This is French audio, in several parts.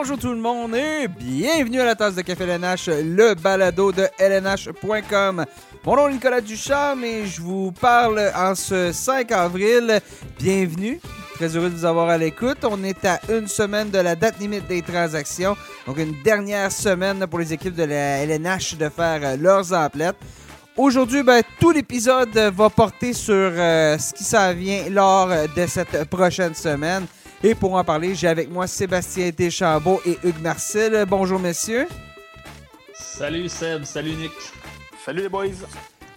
Bonjour tout le monde et bienvenue à la tasse de café LNH, le balado de LNH.com. Mon nom est Nicolas Ducharme et je vous parle en ce 5 avril. Bienvenue. Très heureux de vous avoir à l'écoute. On est à une semaine de la date limite des transactions. Donc une dernière semaine pour les équipes de la LNH de faire leurs emplettes. Aujourd'hui, ben, tout l'épisode va porter sur euh, ce qui s'en vient lors de cette prochaine semaine. Et pour en parler, j'ai avec moi Sébastien Deschambault et Hugues Marcel. Bonjour, messieurs. Salut Seb, salut Nick. Salut les boys.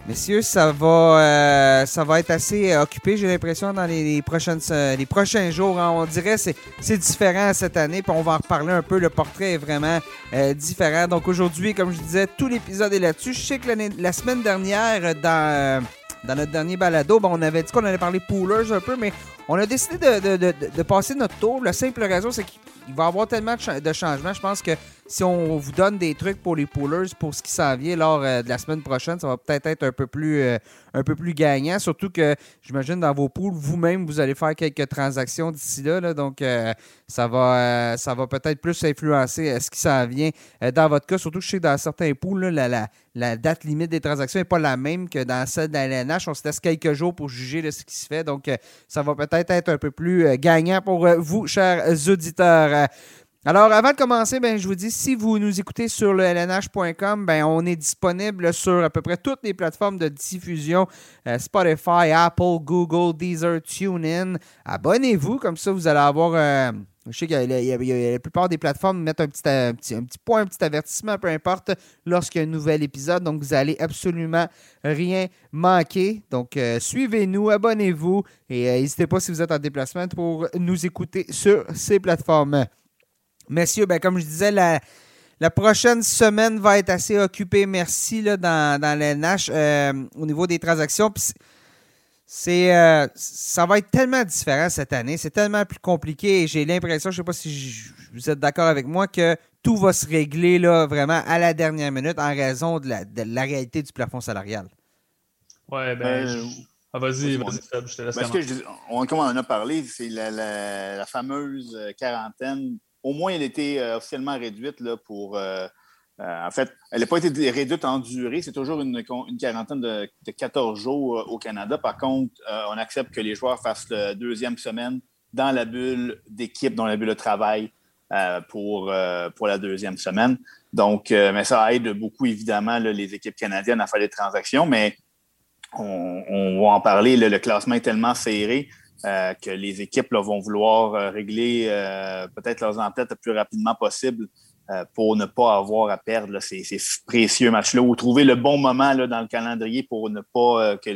Messieurs, ça va, euh, ça va être assez occupé, j'ai l'impression, dans les, prochaines, euh, les prochains jours. Hein. On dirait que c'est différent cette année, puis on va en reparler un peu. Le portrait est vraiment euh, différent. Donc aujourd'hui, comme je disais, tout l'épisode est là-dessus. Je sais que la semaine dernière, dans, dans notre dernier balado, on avait dit qu'on allait parler poolers un peu, mais on a décidé de, de, de, passer notre tour. La simple raison, c'est qu'il va y avoir tellement de, changements. Je pense que si on vous donne des trucs pour les poolers, pour ce qui s'en vient lors euh, de la semaine prochaine, ça va peut-être être un peu plus euh, un peu plus gagnant. Surtout que j'imagine dans vos pools, vous-même, vous allez faire quelques transactions d'ici là, Donc euh, ça va ça va peut-être plus influencer ce qui s'en vient dans votre cas. Surtout que je sais que dans certains pools, la, la, date limite des transactions n'est pas la même que dans celle de la. On se laisse quelques jours pour juger de ce qui se fait. Donc ça va peut-être être un peu plus gagnant pour vous, chers auditeurs. Alors, avant de commencer, ben, je vous dis, si vous nous écoutez sur le lnh.com, ben, on est disponible sur à peu près toutes les plateformes de diffusion euh, Spotify, Apple, Google, Deezer, TuneIn. Abonnez-vous, comme ça, vous allez avoir. Euh, je sais que la plupart des plateformes mettent un petit, un, petit, un petit point, un petit avertissement, peu importe, lorsqu'il y a un nouvel épisode. Donc, vous allez absolument rien manquer. Donc, euh, suivez-nous, abonnez-vous et n'hésitez pas si vous êtes en déplacement pour nous écouter sur ces plateformes. Messieurs, ben, comme je disais, la, la prochaine semaine va être assez occupée, merci, là, dans, dans l'NH euh, au niveau des transactions. C'est, euh, ça va être tellement différent cette année. C'est tellement plus compliqué et j'ai l'impression, je ne sais pas si vous êtes d'accord avec moi, que tout va se régler là, vraiment à la dernière minute en raison de la, de la réalité du plafond salarial. Ouais, ben. Euh, ah, vas-y, vas-y, je te laisse. Parce que on, comme on en a parlé, c'est la, la, fameuse quarantaine au moins, elle a été euh, officiellement réduite là, pour. Euh, euh, en fait, elle n'a pas été réduite en durée. C'est toujours une, quarantaine de, 14 jours au Canada. Par contre, on accepte que les joueurs fassent la deuxième semaine dans la bulle d'équipe, dans la bulle de travail pour, pour la deuxième semaine. Donc, mais ça aide beaucoup, évidemment, les équipes canadiennes à faire des transactions. Mais on, va en parler. le classement est tellement serré euh, que les équipes vont vouloir euh, régler euh, peut-être leurs entêtes le plus rapidement possible pour ne pas avoir à perdre ces, précieux matchs-là ou trouver le bon moment dans le calendrier pour ne pas que,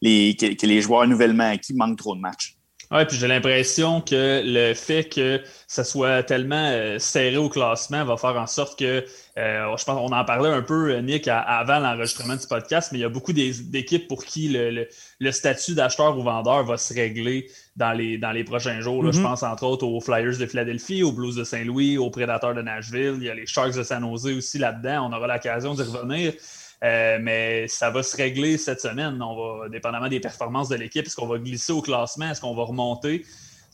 les, que les joueurs nouvellement acquis manquent trop de matchs. Oui, puis j'ai l'impression que le fait que ça soit tellement euh, serré au classement va faire en sorte que, euh, je pense, on en parlait un peu, Nick, avant l'enregistrement du podcast, mais il y a beaucoup d'équipes pour qui le, statut d'acheteur ou vendeur va se régler dans les, dans les prochains jours. Je mm-hmm. pense entre autres aux Flyers de Philadelphie, aux Blues de Saint-Louis, aux Prédateurs de Nashville. Il y a les Sharks de San Jose aussi là-dedans. On aura l'occasion d'y revenir. Euh, mais ça va se régler cette semaine. On va, dépendamment des performances de l'équipe, est-ce qu'on va glisser au classement, est-ce qu'on va remonter?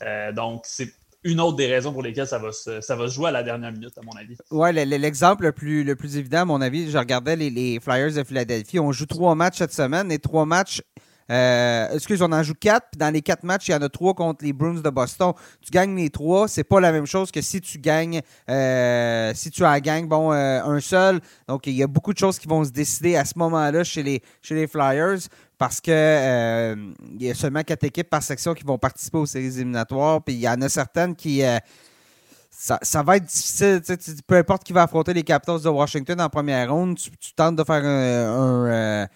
Euh, donc, c'est une autre des raisons pour lesquelles ça va, se, ça va jouer à la dernière minute, à mon avis. Oui, l'exemple le plus, le plus évident, à mon avis, je regardais les, les Flyers de Philadelphie. On joue trois matchs cette semaine et trois matchs euh, excuse, on en joue quatre. Puis dans les quatre matchs, il y en a trois contre les Bruins de Boston. Tu gagnes les trois, c'est pas la même chose que si tu gagnes, euh, si tu as gagné bon, euh, un seul. Donc, il y a beaucoup de choses qui vont se décider à ce moment-là chez les, chez les Flyers parce que euh, il y a seulement quatre équipes par section qui vont participer aux séries éliminatoires. Puis il y en a certaines qui. Ça, ça, va être difficile. peu importe qui va affronter les Capitals de Washington en première ronde, tu, tentes de faire un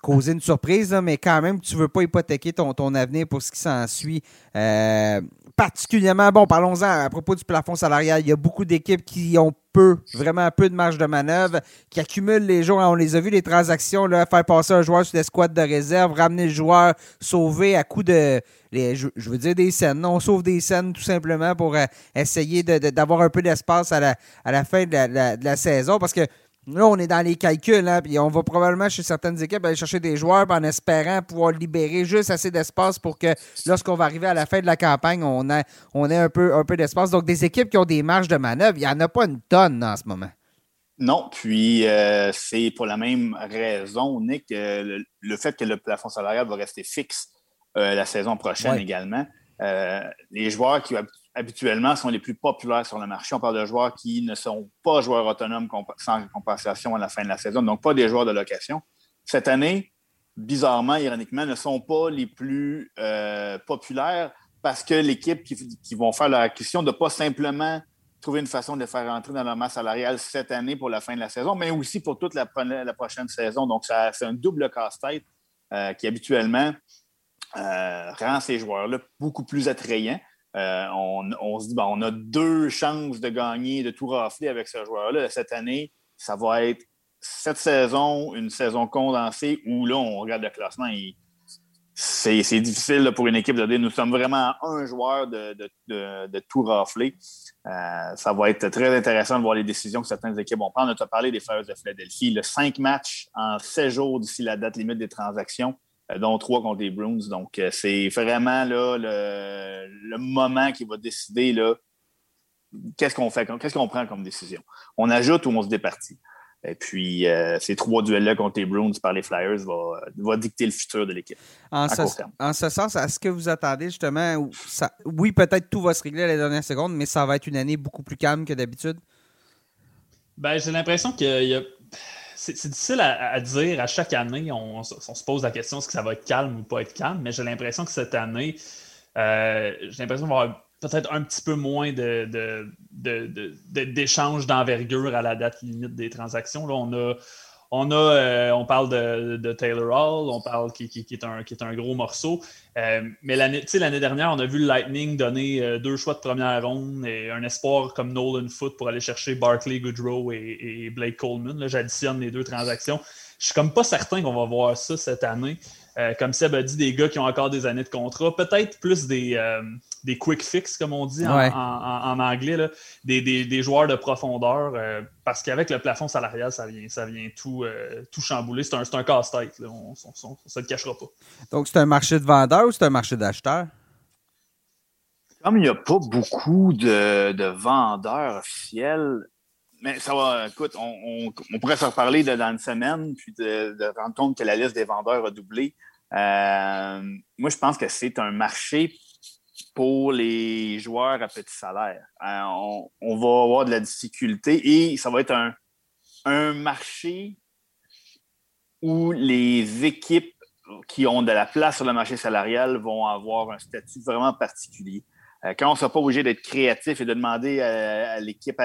causer une surprise, mais quand même, tu ne veux pas hypothéquer ton, ton avenir pour ce qui s'ensuit. Euh, particulièrement, bon, parlons-en à propos du plafond salarial. Il y a beaucoup d'équipes qui ont peu, vraiment peu de marge de manœuvre, qui accumulent les jours. On les a vu, les transactions, là, faire passer un joueur sur des squads de réserve, ramener le joueur sauver à coup de. je, veux dire des scènes. on sauve des scènes tout simplement pour euh, essayer d'avoir un peu d'espace à la, à la fin de la saison. Parce que Là, on est dans les calculs, hein, puis on va probablement chez certaines équipes aller chercher des joueurs en espérant pouvoir libérer juste assez d'espace pour que lorsqu'on va arriver à la fin de la campagne, on ait, on un peu, un peu d'espace. Donc, des équipes qui ont des marges de manœuvre, il n'y en a pas une tonne en ce moment. Non, puis euh, c'est pour la même raison, Nick, le, fait que le plafond salarial va rester fixe euh, la saison prochaine également. Euh, les joueurs qui habituellement sont les plus populaires sur le marché. On parle de joueurs qui ne sont pas joueurs autonomes sans compensation à la fin de la saison, donc pas des joueurs de location. Cette année, bizarrement, ironiquement, ne sont pas les plus populaires parce que l'équipe qui, qui, vont faire leur acquisition ne pas simplement trouver une façon de les faire rentrer dans leur masse salariale cette année pour la fin de la saison, mais aussi pour toute la, prochaine saison. Donc, c'est un double casse-tête euh, qui habituellement euh, rend ces joueurs-là beaucoup plus attrayants. Euh, on, se dit, on a deux chances de gagner, de tout rafler avec ce joueur-là. Cette année, ça va être cette saison, une saison condensée où là, on regarde le classement et c'est difficile pour une équipe de dire nous sommes vraiment un joueur de, tout rafler. Euh, ça va être très intéressant de voir les décisions que certaines équipes vont prendre. On a parlé des Flyers de Philadelphie. Le cinq matchs en sept jours d'ici la date limite des transactions, dont trois contre les Bruins. Donc, euh, c'est vraiment là, le, moment qui va décider qu'est-ce qu'on fait, qu'est-ce qu'on prend comme décision. On ajoute ou on se départit. Et puis, euh, ces trois duels-là contre les Bruins par les Flyers va, va dicter le futur de l'équipe. En, ce sens, est-ce que vous attendez justement, ça, oui, peut-être tout va se régler à la dernière seconde, mais ça va être une année beaucoup plus calme que d'habitude? Ben, j'ai l'impression que c'est difficile à, dire. À chaque année, on, se pose la question est-ce que ça va être calme ou pas être calme, mais j'ai l'impression que cette année, euh, j'ai l'impression qu'on va avoir peut-être un petit peu moins de, d'échanges d'envergure à la date limite des transactions. Là, on a, on, a, euh, on parle de, Taylor Hall, on parle qui, est, un, qui est un gros morceau. Euh, mais l'année, dernière, on a vu le Lightning donner euh, deux choix de première ronde et un espoir comme Nolan Foot pour aller chercher Barkley, Goodrow et, Blake Coleman. J'additionne les deux transactions. Je suis comme pas certain qu'on va voir ça cette année. Comme Seb a dit, des gars qui ont encore des années de contrat, peut-être plus des, des quick fix, comme on dit en, anglais, des, joueurs de profondeur, euh, parce qu'avec le plafond salarial, ça vient, ça vient tout, euh, tout chambouler. C'est un, un casse-tête, on ne se le cachera pas. Donc, c'est un marché de vendeurs ou c'est un marché d'acheteurs? Comme il n'y a pas beaucoup de, vendeurs officiels, mais ça va, écoute, on, pourrait se reparler dans une semaine, puis de, rendre compte que la liste des vendeurs a doublé. Euh, moi, je pense que c'est un marché pour les joueurs à petit salaire. Euh, on, va avoir de la difficulté et ça va être un, marché où les équipes qui ont de la place sur le marché salarial vont avoir un statut vraiment particulier. Euh, quand on ne sera pas obligé d'être créatif et de demander à, l'équipe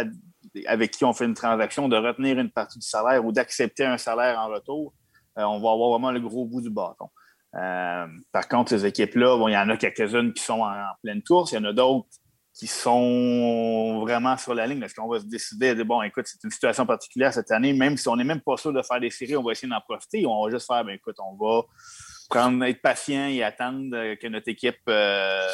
avec qui on fait une transaction de retenir une partie du salaire ou d'accepter un salaire en retour, euh, on va avoir vraiment le gros bout du bâton. Euh, par contre, ces équipes-là, bon, il y en a quelques-unes qui sont en, pleine course, il y en a d'autres qui sont vraiment sur la ligne. Est-ce qu'on va se décider de bon, écoute, c'est une situation particulière cette année, même si on n'est même pas sûr de faire des séries, on va essayer d'en profiter on va juste faire, ben, écoute, on va prendre, être patient et attendre que notre équipe euh,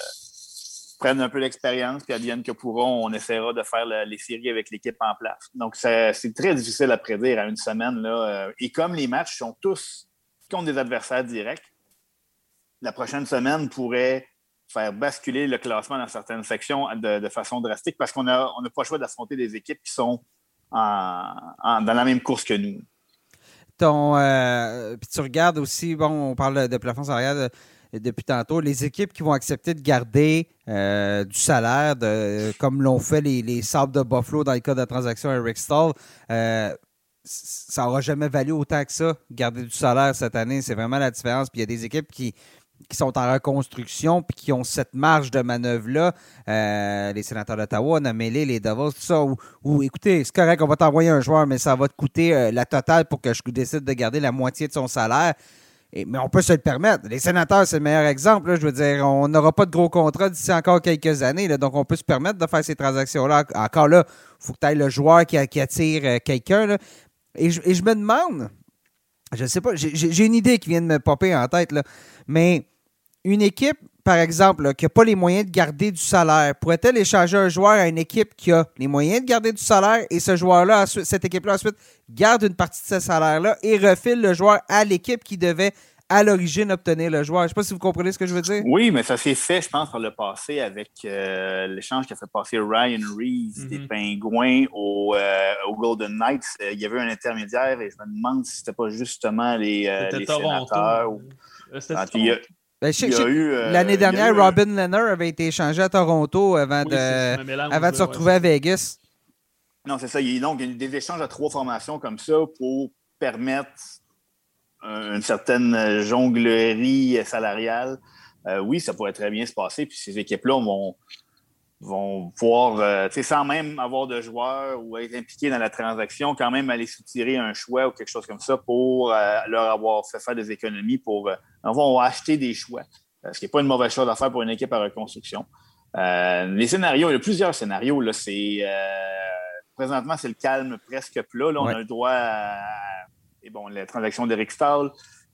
prenne un peu d'expérience, puis advienne que pourront, on essaiera de faire les séries avec l'équipe en place. Donc, c'est très difficile à prédire à une semaine. Là. Et comme les matchs sont tous contre des adversaires directs, la prochaine semaine pourrait faire basculer le classement dans certaines sections de, façon drastique parce qu'on n'a on pas le choix d'affronter des équipes qui sont dans la même course que nous. Ton, euh, puis tu regardes aussi, bon, on parle de plafond salarial depuis tantôt, les équipes qui vont accepter de garder euh, du salaire, comme l'ont fait les, les Sables de Buffalo dans le cas de la transaction Eric Stall, ça n'aura jamais valu autant que ça, garder du salaire cette année. C'est vraiment la différence. Puis il y a des équipes qui sont en reconstruction puis qui ont cette marge de manœuvre-là, euh, les sénateurs d'Ottawa, mêlé les Devils, tout ça, ou, écoutez, c'est correct, on va t'envoyer un joueur, mais ça va te coûter euh, la totale pour que je décide de garder la moitié de son salaire. Mais on peut se le permettre. Les sénateurs, c'est le meilleur exemple. je veux dire, on n'aura pas de gros contrats d'ici encore quelques années. donc, on peut se permettre de faire ces transactions-là. Encore là, il faut que tu ailles le joueur qui, attire euh, quelqu'un. Et, et je me demande, je ne sais pas, j'ai une idée qui vient de me popper en tête, là, mais une équipe, par exemple, qui n'a pas les moyens de garder du salaire, pourrait-elle échanger un joueur à une équipe qui a les moyens de garder du salaire et ce joueur-là, cette équipe-là ensuite garde une partie de ce salaire-là et refile le joueur à l'équipe qui devait à l'origine obtenir le joueur? Je ne sais pas si vous comprenez ce que je veux dire. Oui, mais ça s'est fait, je pense, par le passé avec euh, l'échange qui a fait passer Ryan Reeves des mhm. Pingouins au, euh, Golden Knights. Euh, il y avait un intermédiaire et je me demande si c'était pas justement les, les sénateurs. Ou... L'année dernière, Robin Leonard avait été échangé à Toronto avant de, avant de se retrouver à Vegas. Non, c'est ça. Il y a donc des échanges à trois formations comme ça pour permettre une certaine jonglerie salariale, euh, oui, ça pourrait très bien se passer. Puis ces équipes-là vont, vont pouvoir, euh, sans même avoir de joueurs ou être impliqués dans la transaction, quand même aller soutirer un choix ou quelque chose comme ça pour euh, leur avoir fait faire des économies pour. on va acheter des choix, ce qui n'est pas une mauvaise chose à faire pour une équipe à reconstruction. les scénarios, il y a plusieurs scénarios. Là, c'est, présentement, c'est le calme presque plat. Là, on a le droit à et bon, la transaction d'Eric Stahl.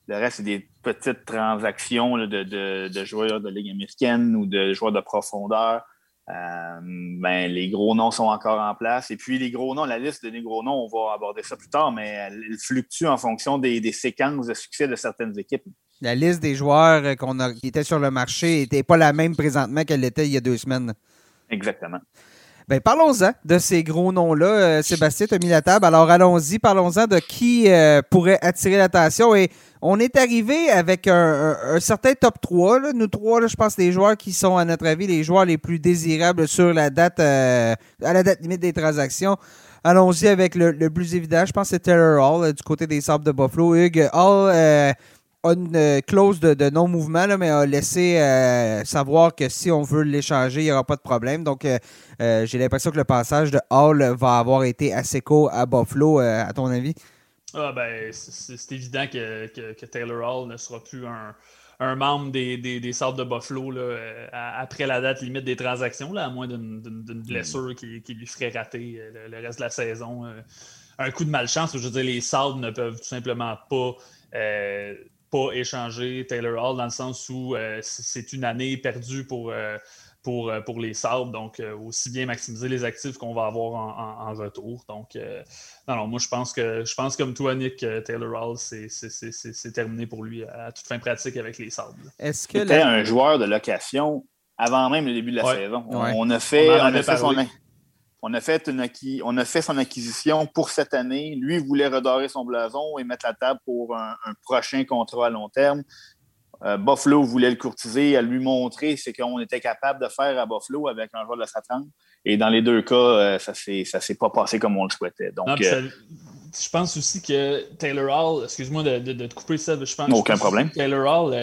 Le reste, c'est des petites transactions de, joueurs de Ligue américaine ou de joueurs de profondeur. Euh, ben, les gros noms sont encore en place. Et puis, les gros noms, la liste des gros noms, on va aborder ça plus tard, mais elle fluctue en fonction des, séquences de succès de certaines équipes. La liste des joueurs qu'on a, qui étaient sur le marché n'était pas la même présentement qu'elle l'était il y a deux semaines. Exactement. Ben, parlons-en de ces gros noms-là. Euh, Sébastien, tu as mis la table. Alors, allons-y. Parlons-en de qui euh, pourrait attirer l'attention. Et on est arrivé avec un, certain top 3. Nous trois, je pense, les joueurs qui sont, à notre avis, les joueurs les plus désirables sur la date, euh, à la date limite des transactions. Allons-y avec le, plus évident. Je pense que c'est Taylor Hall du côté des Sables de Buffalo. Hugues Hall une euh, clause de, non-mouvement, mais a laissé euh, savoir que si on veut l'échanger, il n'y aura pas de problème. Donc, euh, j'ai l'impression que le passage de Hall va avoir été assez court à Buffalo, à ton avis? Ah, ben, c'est évident que, Taylor Hall ne sera plus un, membre des, des, de Buffalo après la date limite des transactions, là, à moins d'une blessure qui, lui ferait rater le, reste de la saison. un coup de malchance, je veux dire, les Sabres ne peuvent tout simplement pas pas échanger Taylor Hall dans le sens où euh, c'est une année perdue pour, euh, pour, euh, pour les Sabres. Donc, aussi bien maximiser les actifs qu'on va avoir en, retour. Donc, non, moi, je pense que je pense comme toi, Nick, Taylor Hall, c'est terminé pour lui à toute fin pratique avec les Sabres. Est-ce que. C'était un joueur de location avant même le début de la saison. On, a fait, on a fait son, on a, fait une on a fait son acquisition pour cette année. Lui voulait redorer son blason et mettre la table pour un, prochain contrat à long terme. Euh, Buffalo voulait le courtiser, à lui montrer ce qu'on était capable de faire à Buffalo avec un joueur de sa Et dans les deux cas, euh, ça ne s'est pas passé comme on le souhaitait. Donc, euh, je pense aussi que Taylor Hall, excuse-moi de, te couper ça, je pense Aucun problème. Taylor Hall,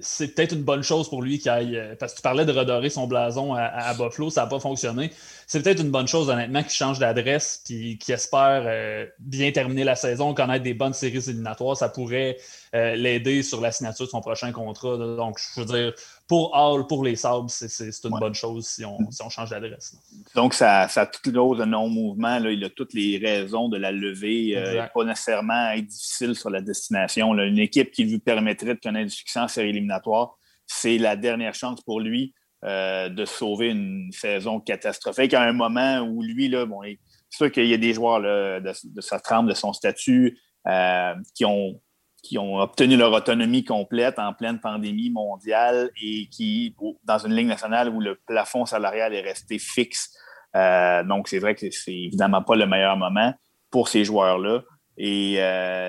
c'est peut-être une bonne chose pour lui qu'il aille. Parce que tu parlais de redorer son blason à Buffalo, ça n'a pas fonctionné c'est peut-être une bonne chose, honnêtement, qu'il change d'adresse puis qu'il espère euh, bien terminer la saison, connaître des bonnes séries éliminatoires. Ça pourrait euh, l'aider sur la signature de son prochain contrat. Donc, je veux dire, pour Hall, pour les Sabres, c'est une bonne chose si on, change d'adresse. Donc, ça, ça a toute l'autre de non-mouvement. Il a toutes les raisons de la lever. Euh, pas nécessairement être difficile sur la destination. Une équipe qui lui permettrait de connaître du succès en série éliminatoire, c'est la dernière chance pour lui euh, de sauver une saison catastrophique à un moment où lui, là, bon, c'est sûr qu'il y a des joueurs de, sa trempe, de son statut, euh, qui, ont, qui ont obtenu leur autonomie complète en pleine pandémie mondiale et qui, dans une ligne nationale où le plafond salarial est resté fixe. Euh, donc, c'est vrai que c'est évidemment pas le meilleur moment pour ces joueurs-là. Et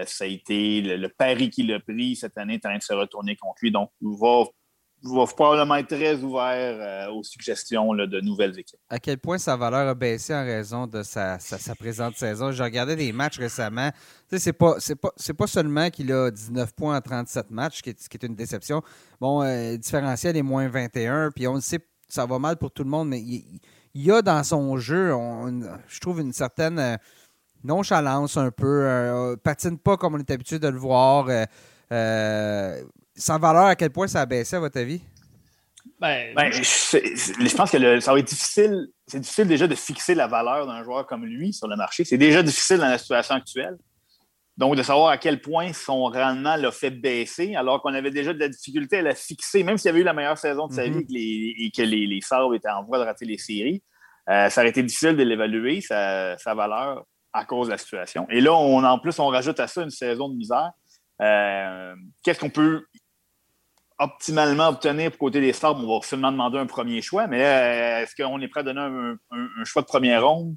ça a été le, pari qu'il a pris cette année en train de se retourner contre lui. Donc, il va va probablement être très ouvert euh, aux suggestions de nouvelles équipes. À quel point sa valeur a baissé en raison de sa, présente saison? J'ai regardé des matchs récemment. C'est pas, seulement qu'il a 19 points en 37 matchs, ce qui est, une déception. Bon, euh, différentiel est moins 21, puis on le sait, ça va mal pour tout le monde, mais il, y a dans son jeu, je trouve, une certaine euh, nonchalance un peu. patine pas comme on est habitué de le voir sans valeur, à quel point ça a baissé, à votre avis? Ben, ben je, pense que ça va être difficile. C'est difficile déjà de fixer la valeur d'un joueur comme lui sur le marché. C'est déjà difficile dans la situation actuelle. Donc, de savoir à quel point son rendement l'a fait baisser, alors qu'on avait déjà de la difficulté à la fixer, même s'il avait eu la meilleure saison de sa vie et que les, les Sabres étaient en voie de rater les séries, euh, ça aurait été difficile de l'évaluer, sa, sa valeur, à cause de la situation. Et là, on, en plus, on rajoute à ça une saison de misère. Euh, Qu'est-ce qu'on peut optimalement obtenir pour côté des Sabres? On va seulement demander un premier choix, mais là, est-ce qu'on est prêt à donner un, un- un choix de première ronde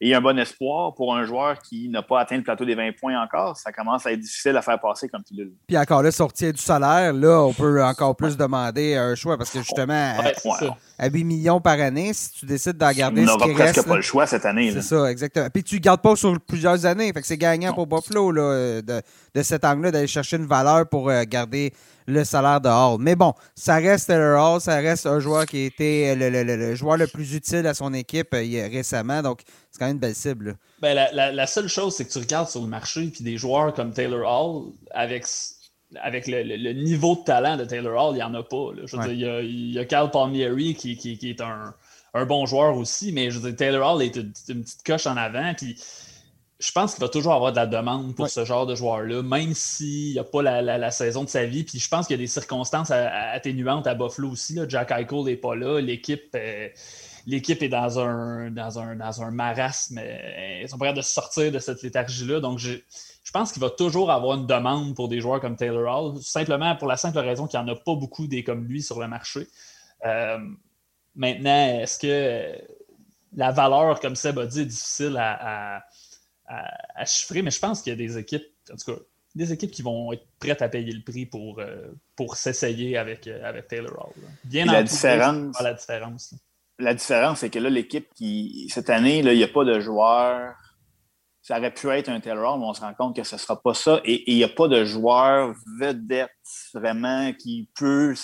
et un bon espoir pour un joueur qui n'a pas atteint le plateau des 20 points encore? Ça commence à être difficile à faire passer comme pilule. Puis encore là, sortir du salaire, là, on peut encore plus demander un choix parce que justement, Ouais, Ouais. à, à 8 millions par année, si tu décides d'en On garder ce n'aura presque reste. pas là, le choix cette année. C'est ça, exactement. Puis tu ne gardes pas sur plusieurs années. Fait que c'est gagnant pour Buffalo là, de, de cet angle-là d'aller chercher une valeur pour euh, garder le salaire de Hall. Mais bon, ça reste Taylor Hall, ça reste un joueur qui a été le, le- le- le joueur le plus utile à son équipe euh, récemment. Donc, c'est quand même une belle cible. Ben, la, la- la seule chose, c'est que tu regardes sur le marché, puis des joueurs comme Taylor Hall, avec, avec le, niveau de talent de Taylor Hall, il n'y en a pas. là. Je veux Ouais. dire, il y a, il y a Cal Palmieri qui, qui- qui est un, un bon joueur aussi, mais je veux dire, Taylor Hall est une, une petite coche en avant, puis je pense qu'il va toujours avoir de la demande pour Ouais. ce genre de joueur-là, même s'il n'y a pas la, la- la saison de sa vie. Puis je pense qu'il y a des circonstances atténuantes à Buffalo aussi. là. Jack Eichel n'est pas là. L'équipe euh, l'équipe est dans un, dans un, dans un marasme. euh, Ils sont prêts de sortir de cette léthargie-là. Donc je, je pense qu'il va toujours avoir une demande pour des joueurs comme Taylor Hall, simplement pour la simple raison qu'il n'y en a pas beaucoup des comme lui sur le marché. Euh, maintenant, est-ce que la valeur, comme Seb a dit, est difficile à, à- à- à chiffrer, mais je pense qu'il y a des équipes, en tout cas, des équipes qui vont être prêtes à payer le prix pour, euh, pour s'essayer avec, euh, avec Taylor Hall. là. Bien la différence- c'est pas la différence. là. La différence, c'est que là, l'équipe qui. Cette année, il n'y a pas de joueur. Ça aurait pu être un Taylor Hall, mais on se rend compte que ce ne sera pas ça. Et il n'y a pas de joueur vedette vraiment qui peut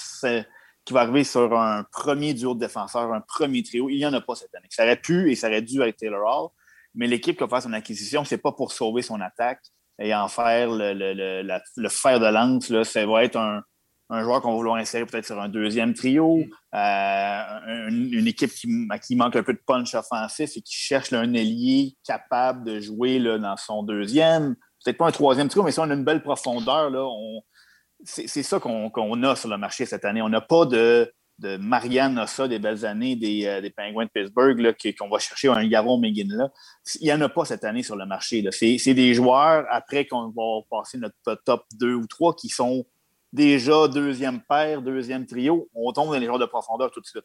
qui va arriver sur un premier duo de défenseurs, un premier trio. Il n'y en a pas cette année. Ça aurait pu et ça aurait dû être Taylor Hall, mais l'équipe qui va faire son acquisition, c'est pas pour sauver son attaque et en faire le, le, le, la- le fer de lance. Là, ça va être un, un joueur qu'on va vouloir insérer peut-être sur un deuxième trio, euh, une, une équipe qui, à qui manque un peu de punch offensif et qui cherche là, un ailier capable de jouer là, dans son deuxième. Peut-être pas un troisième trio, mais si on a une belle profondeur, là, on, c'est, c'est ça qu'on, qu'on a sur le marché cette année. On n'a pas de, de Marianne Ossa des belles années des, euh, des Penguins de Pittsburgh qu'on va chercher un Gavon Megan là. Il n'y en a pas cette année sur le marché. c'est des joueurs, après qu'on va passer notre top 2 ou 3, qui sont déjà deuxième paire, deuxième trio. On tombe dans les joueurs de profondeur tout de suite.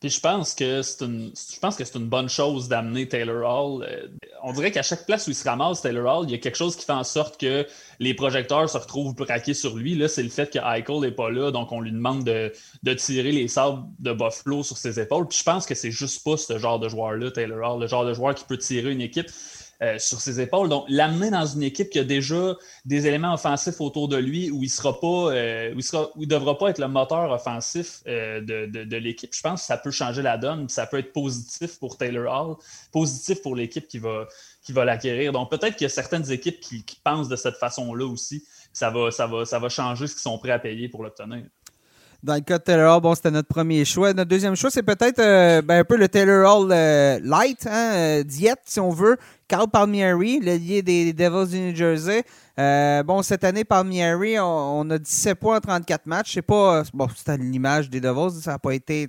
Puis je pense que c'est une, je pense que c'est une bonne chose d'amener Taylor Hall. Euh, On dirait qu'à chaque place où il se ramasse, Taylor Hall, il y a quelque chose qui fait en sorte que les projecteurs se retrouvent braqués sur lui. Là, c'est le fait que Eichel n'est pas là, donc on lui demande de, de tirer les sables de Buffalo sur ses épaules. Puis je pense que c'est juste pas ce genre de joueur-là, Taylor Hall, le genre de joueur qui peut tirer une équipe. Euh, sur ses épaules. Donc, l'amener dans une équipe qui a déjà des éléments offensifs autour de lui où il sera pas, euh, où il sera, où devra pas être le moteur offensif euh, de, de- l'équipe. Je pense que ça peut changer la donne, ça peut être positif pour Taylor Hall, positif pour l'équipe qui va, qui va l'acquérir. Donc peut-être qu'il y a certaines équipes qui, pensent de cette façon-là aussi. Ça va, ça, va, ça va changer ce qu'ils sont prêts à payer pour l'obtenir. Dans le cas de Taylor Hall, bon, c'était notre premier choix. Notre deuxième choix, c'est peut-être ben, un peu le Taylor Hall light, hein, diète, si on veut. Carl Palmieri, le lié des Devils du New Jersey. Euh, bon, cette année, Palmieri, on, a 17 points en 34 matchs. C'est pas. Bon, c'est l'image des Devils, ça n'a pas été.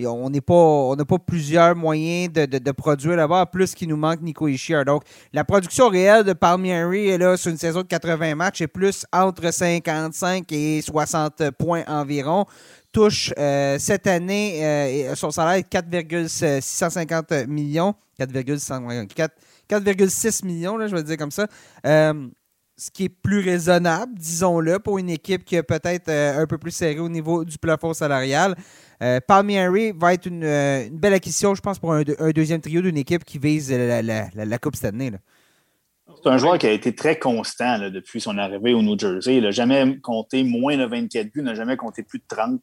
on n'a pas plusieurs moyens de, produire là-bas, plus qu'il nous manque Nico Ishier. Donc, la production réelle de Palmieri est là sur une saison de 80 matchs est plus entre 55 et 60 points environ. Touche euh, cette année, euh, son salaire est 4,650 millions. 4,600 4 4,6 millions, je vais dire comme ça. Euh, ce qui est plus raisonnable, disons-le, pour une équipe qui est peut-être un peu plus serrée au niveau du plafond salarial. Euh, Palmieri va être une, belle acquisition, je pense, pour un, deuxième trio d'une équipe qui vise la, Coupe cette année. C'est un joueur qui a été très constant depuis son arrivée au New Jersey. Il n'a jamais compté moins de 24 buts, il n'a jamais compté plus de 30.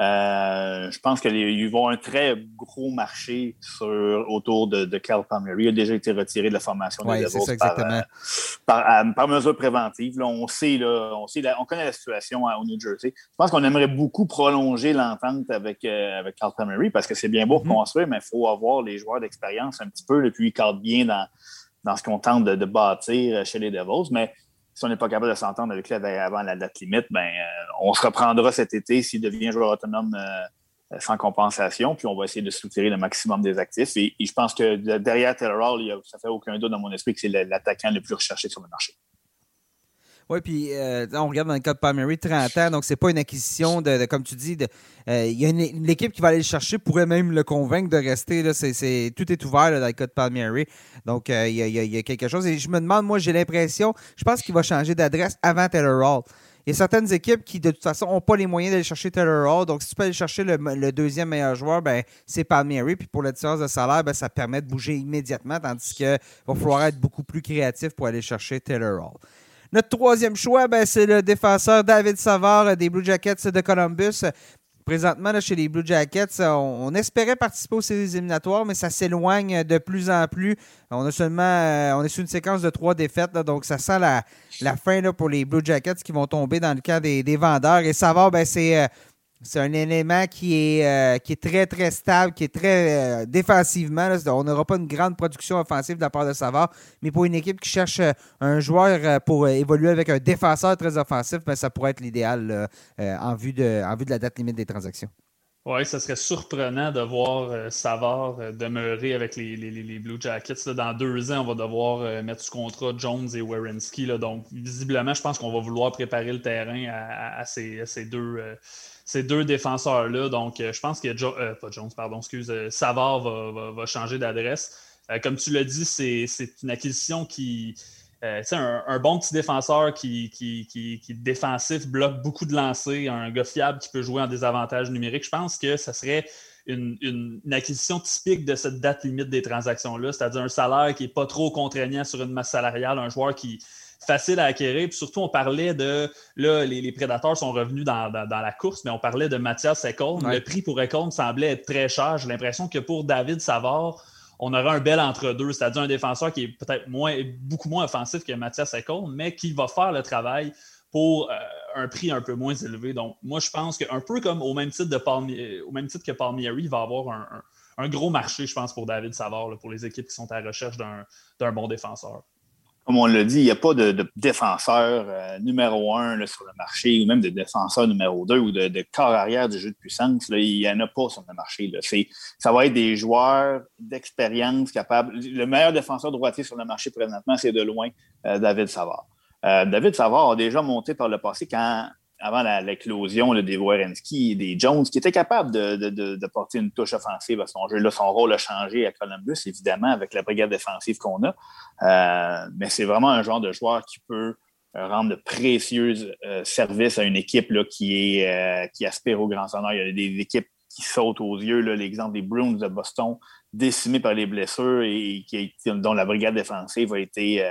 Euh, je pense qu'il y avoir un très gros marché sur, autour de, de Palmieri. Il a déjà été retiré de la formation Ouais, des Devils par, exactement. euh, par, euh, par mesure préventive. Là, on sait, là, on sait, la- on connaît la situation au New Jersey. Je pense qu'on aimerait beaucoup prolonger l'entente avec, avec Carl Palmieri parce que c'est bien beau Mhm. construire, mais il faut avoir les joueurs d'expérience un petit peu. Et puis, il cadre bien dans, dans ce qu'on tente de, bâtir chez les Devils. Mais si on n'est pas capable de s'entendre avec lui avant la date limite, ben, on se reprendra cet été s'il devient joueur autonome sans compensation, puis on va essayer de soutirer le maximum des actifs. Et, je pense que derrière Taylor Hall, ça fait aucun doute dans mon esprit que c'est l'attaquant le plus recherché sur le marché. Oui, puis euh, on regarde dans le cas de Palmieri, 30 ans, donc c'est pas une acquisition de, comme tu dis, euh, il y a une, équipe qui va aller le chercher, pourrait même le convaincre de rester. Là, tout est ouvert dans le cas de Palmieri. Donc euh, il, y a, quelque chose. Et je me demande, moi, j'ai l'impression, je pense qu'il va changer d'adresse avant Taylor Hall. Il y a certaines équipes qui, de toute façon, n'ont pas les moyens d'aller chercher Taylor Hall. Donc, si tu peux aller chercher le, deuxième meilleur joueur, ben, c'est Palmieri. Puis pour la différence de salaire, ben, ça permet de bouger immédiatement, tandis qu'il va falloir être beaucoup plus créatif pour aller chercher Taylor Hall. Notre troisième choix, ben, c'est le défenseur David Savard euh, des Blue Jackets de Columbus. Présentement, chez les Blue Jackets, on, espérait participer aux éliminatoires, mais ça s'éloigne de plus en plus. On a seulement, euh, on est sur une séquence de trois défaites, donc ça sent la, fin pour les Blue Jackets qui vont tomber dans le cas des, vendeurs. Et Savard, ben, c'est euh, c'est un élément qui est, euh, qui est très, très stable, qui est très euh, défensivement. on n'aura pas une grande production offensive de la part de Savard, mais pour une équipe qui cherche euh, un joueur pour évoluer avec un défenseur très offensif, ben, ça pourrait être l'idéal en, vue de, en vue de la date limite des transactions. Oui, ça serait surprenant de voir Savard demeurer avec les, Blue Jackets. Dans deux ans, on va devoir mettre sous contrat Jones et Werenski. Donc, visiblement, je pense qu'on va vouloir préparer le terrain à, ces, deux ces deux défenseurs-là. Donc, euh, je pense que euh, pas Jones, pardon, excuse, euh, Savard va, changer d'adresse. comme tu l'as dit, c'est une acquisition qui. Un, un, bon petit défenseur qui, qui, qui, défensif, bloque beaucoup de lancers, un gars fiable qui peut jouer en désavantage numérique. Je pense que ça serait une, une, acquisition typique de cette date limite des transactions-là, c'est-à-dire un salaire qui n'est pas trop contraignant sur une masse salariale, un joueur qui, facile à acquérir. Puis surtout, on parlait de. Là, les, prédateurs sont revenus dans, la course, mais on parlait de Mathias Ekholm. Le prix pour Ekholm semblait être très cher. J'ai l'impression que pour David Savard, on aurait un bel entre-deux, c'est-à-dire un défenseur qui est peut-être moins, beaucoup moins offensif que Mathias Ekholm, mais qui va faire le travail pour euh, un prix un peu moins élevé. Donc, moi, je pense qu'un peu comme au même titre, de au même titre que Palmieri, il va avoir un, gros marché, je pense, pour David Savard, pour les équipes qui sont à la recherche d'un bon défenseur comme on l'a dit, il n'y a pas de, défenseur euh, numéro un sur le marché, ou même de défenseur numéro deux, ou de, corps arrière du jeu de puissance. il n'y en a pas sur le marché. Ça va être des joueurs d'expérience capables. Le meilleur défenseur droitier sur le marché présentement, c'est de loin euh, David Savard. Euh, David Savard a déjà monté par le passé quand avant l'éclosion des Warrenski et des Jones, qui étaient capables de, porter une touche offensive à son jeu. Là, son rôle a changé à Columbus, évidemment, avec la brigade défensive qu'on a. Euh, mais c'est vraiment un genre de joueur qui peut euh, rendre de précieux euh, services à une équipe qui, est, qui aspire au grand honneur. Il y a des équipes qui sautent aux yeux. L'exemple des Bruins de Boston, décimés par les blessures et qui, dont la brigade défensive a été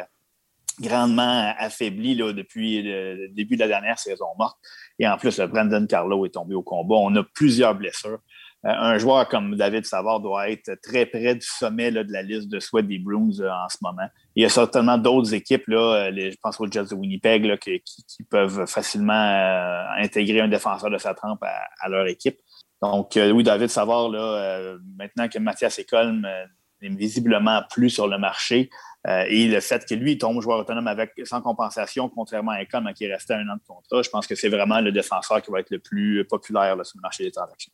grandement affaibli là, depuis le début de la dernière saison morte. Et en plus, le Brandon Carlo est tombé au combat. On a plusieurs blessures. Euh, un joueur comme David Savard doit être très près du sommet de la liste de souhaits des Bruins euh, en ce moment. Il y a certainement d'autres équipes, là, euh, je pense aux Jets de Winnipeg, qui, peuvent facilement intégrer un défenseur de sa trempe à, leur équipe. Donc, oui, David Savard, là, maintenant que Mathias Ecolm n'est visiblement plus sur le marché, euh, et le fait que lui, tombe joueur autonome avec, sans compensation, contrairement à Econ, qui restait un an de contrat, je pense que c'est vraiment le défenseur qui va être le plus populaire sur le marché des transactions.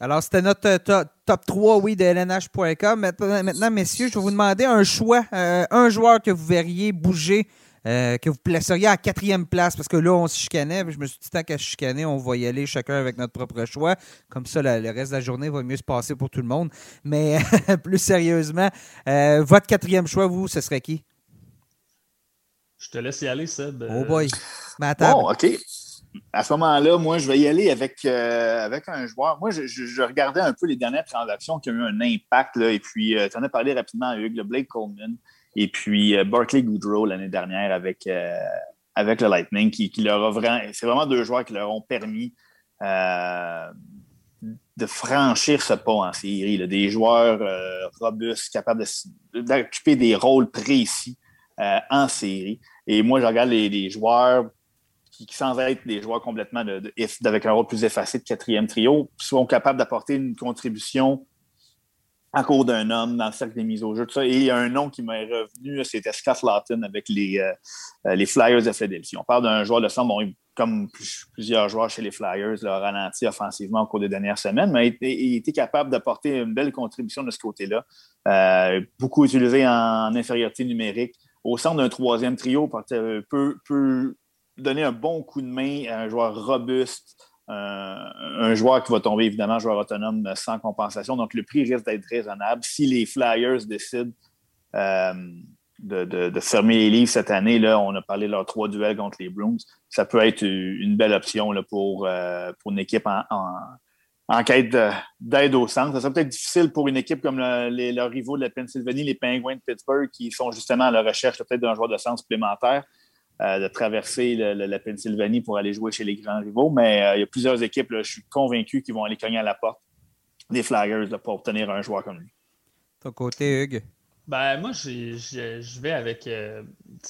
Alors, c'était notre euh, top, 3, oui, de LNH.com. Maintenant, messieurs, je vais vous demander un choix, euh, un joueur que vous verriez bouger euh, que vous placeriez à quatrième place, parce que là, on se chicanait. Je me suis dit, tant qu'à chicaner, on va y aller chacun avec notre propre choix. Comme ça, le reste de la journée va mieux se passer pour tout le monde. Mais plus sérieusement, euh, votre quatrième choix, vous, ce serait qui? Je te laisse y aller, Seb. Oh boy. Bon, OK. À ce moment-là, moi, je vais y aller avec, euh, avec un joueur. Moi, je, regardais un peu les dernières transactions qui ont eu un impact. Là, et puis, tu en as parlé rapidement à Hugues, le Blake Coleman. Et puis euh, Barclay Goodrow l'année dernière avec, euh, avec le Lightning, qui, leur a vraiment. C'est vraiment deux joueurs qui leur ont permis euh, de franchir ce pas en série. Des joueurs robustes, capables d'occuper des rôles précis en série. Et moi, je regarde les, joueurs qui, sans être des joueurs complètement de, avec un rôle plus effacé de quatrième trio, sont capables d'apporter une contribution à cause d'un homme dans le cercle des mises au jeu, tout ça. Et il y a un nom qui m'est revenu, c'était Scott Lawton avec les, euh, euh, les Flyers de Philadelphie. On parle d'un joueur de centre, bon, comme plusieurs joueurs chez les Flyers, le ralenti offensivement au cours des dernières semaines, mais il, était capable d'apporter une belle contribution de ce côté-là. Euh, beaucoup utilisé en infériorité numérique. Au centre d'un troisième trio, peut, peut donner un bon coup de main à un joueur robuste, un joueur qui va tomber, évidemment, joueur autonome sans compensation. Donc, le prix risque d'être raisonnable. Si les Flyers décident euh, de, fermer les livres cette année, là, on a parlé de leurs trois duels contre les Bruins, ça peut être une belle option pour, euh, pour une équipe en, quête d'aide au centre. Ça peut-être difficile pour une équipe comme les, leurs rivaux de la Pennsylvanie, les Penguins de Pittsburgh, qui sont justement à la recherche peut-être d'un joueur de centre supplémentaire. Euh, de traverser la Pennsylvanie pour aller jouer chez les grands rivaux. Mais euh, il y a plusieurs équipes, je suis convaincu, qui vont aller cogner à la porte des Flyers pour obtenir un joueur comme lui. Ton côté, Hugues? Ben, moi, je vais avec. Euh,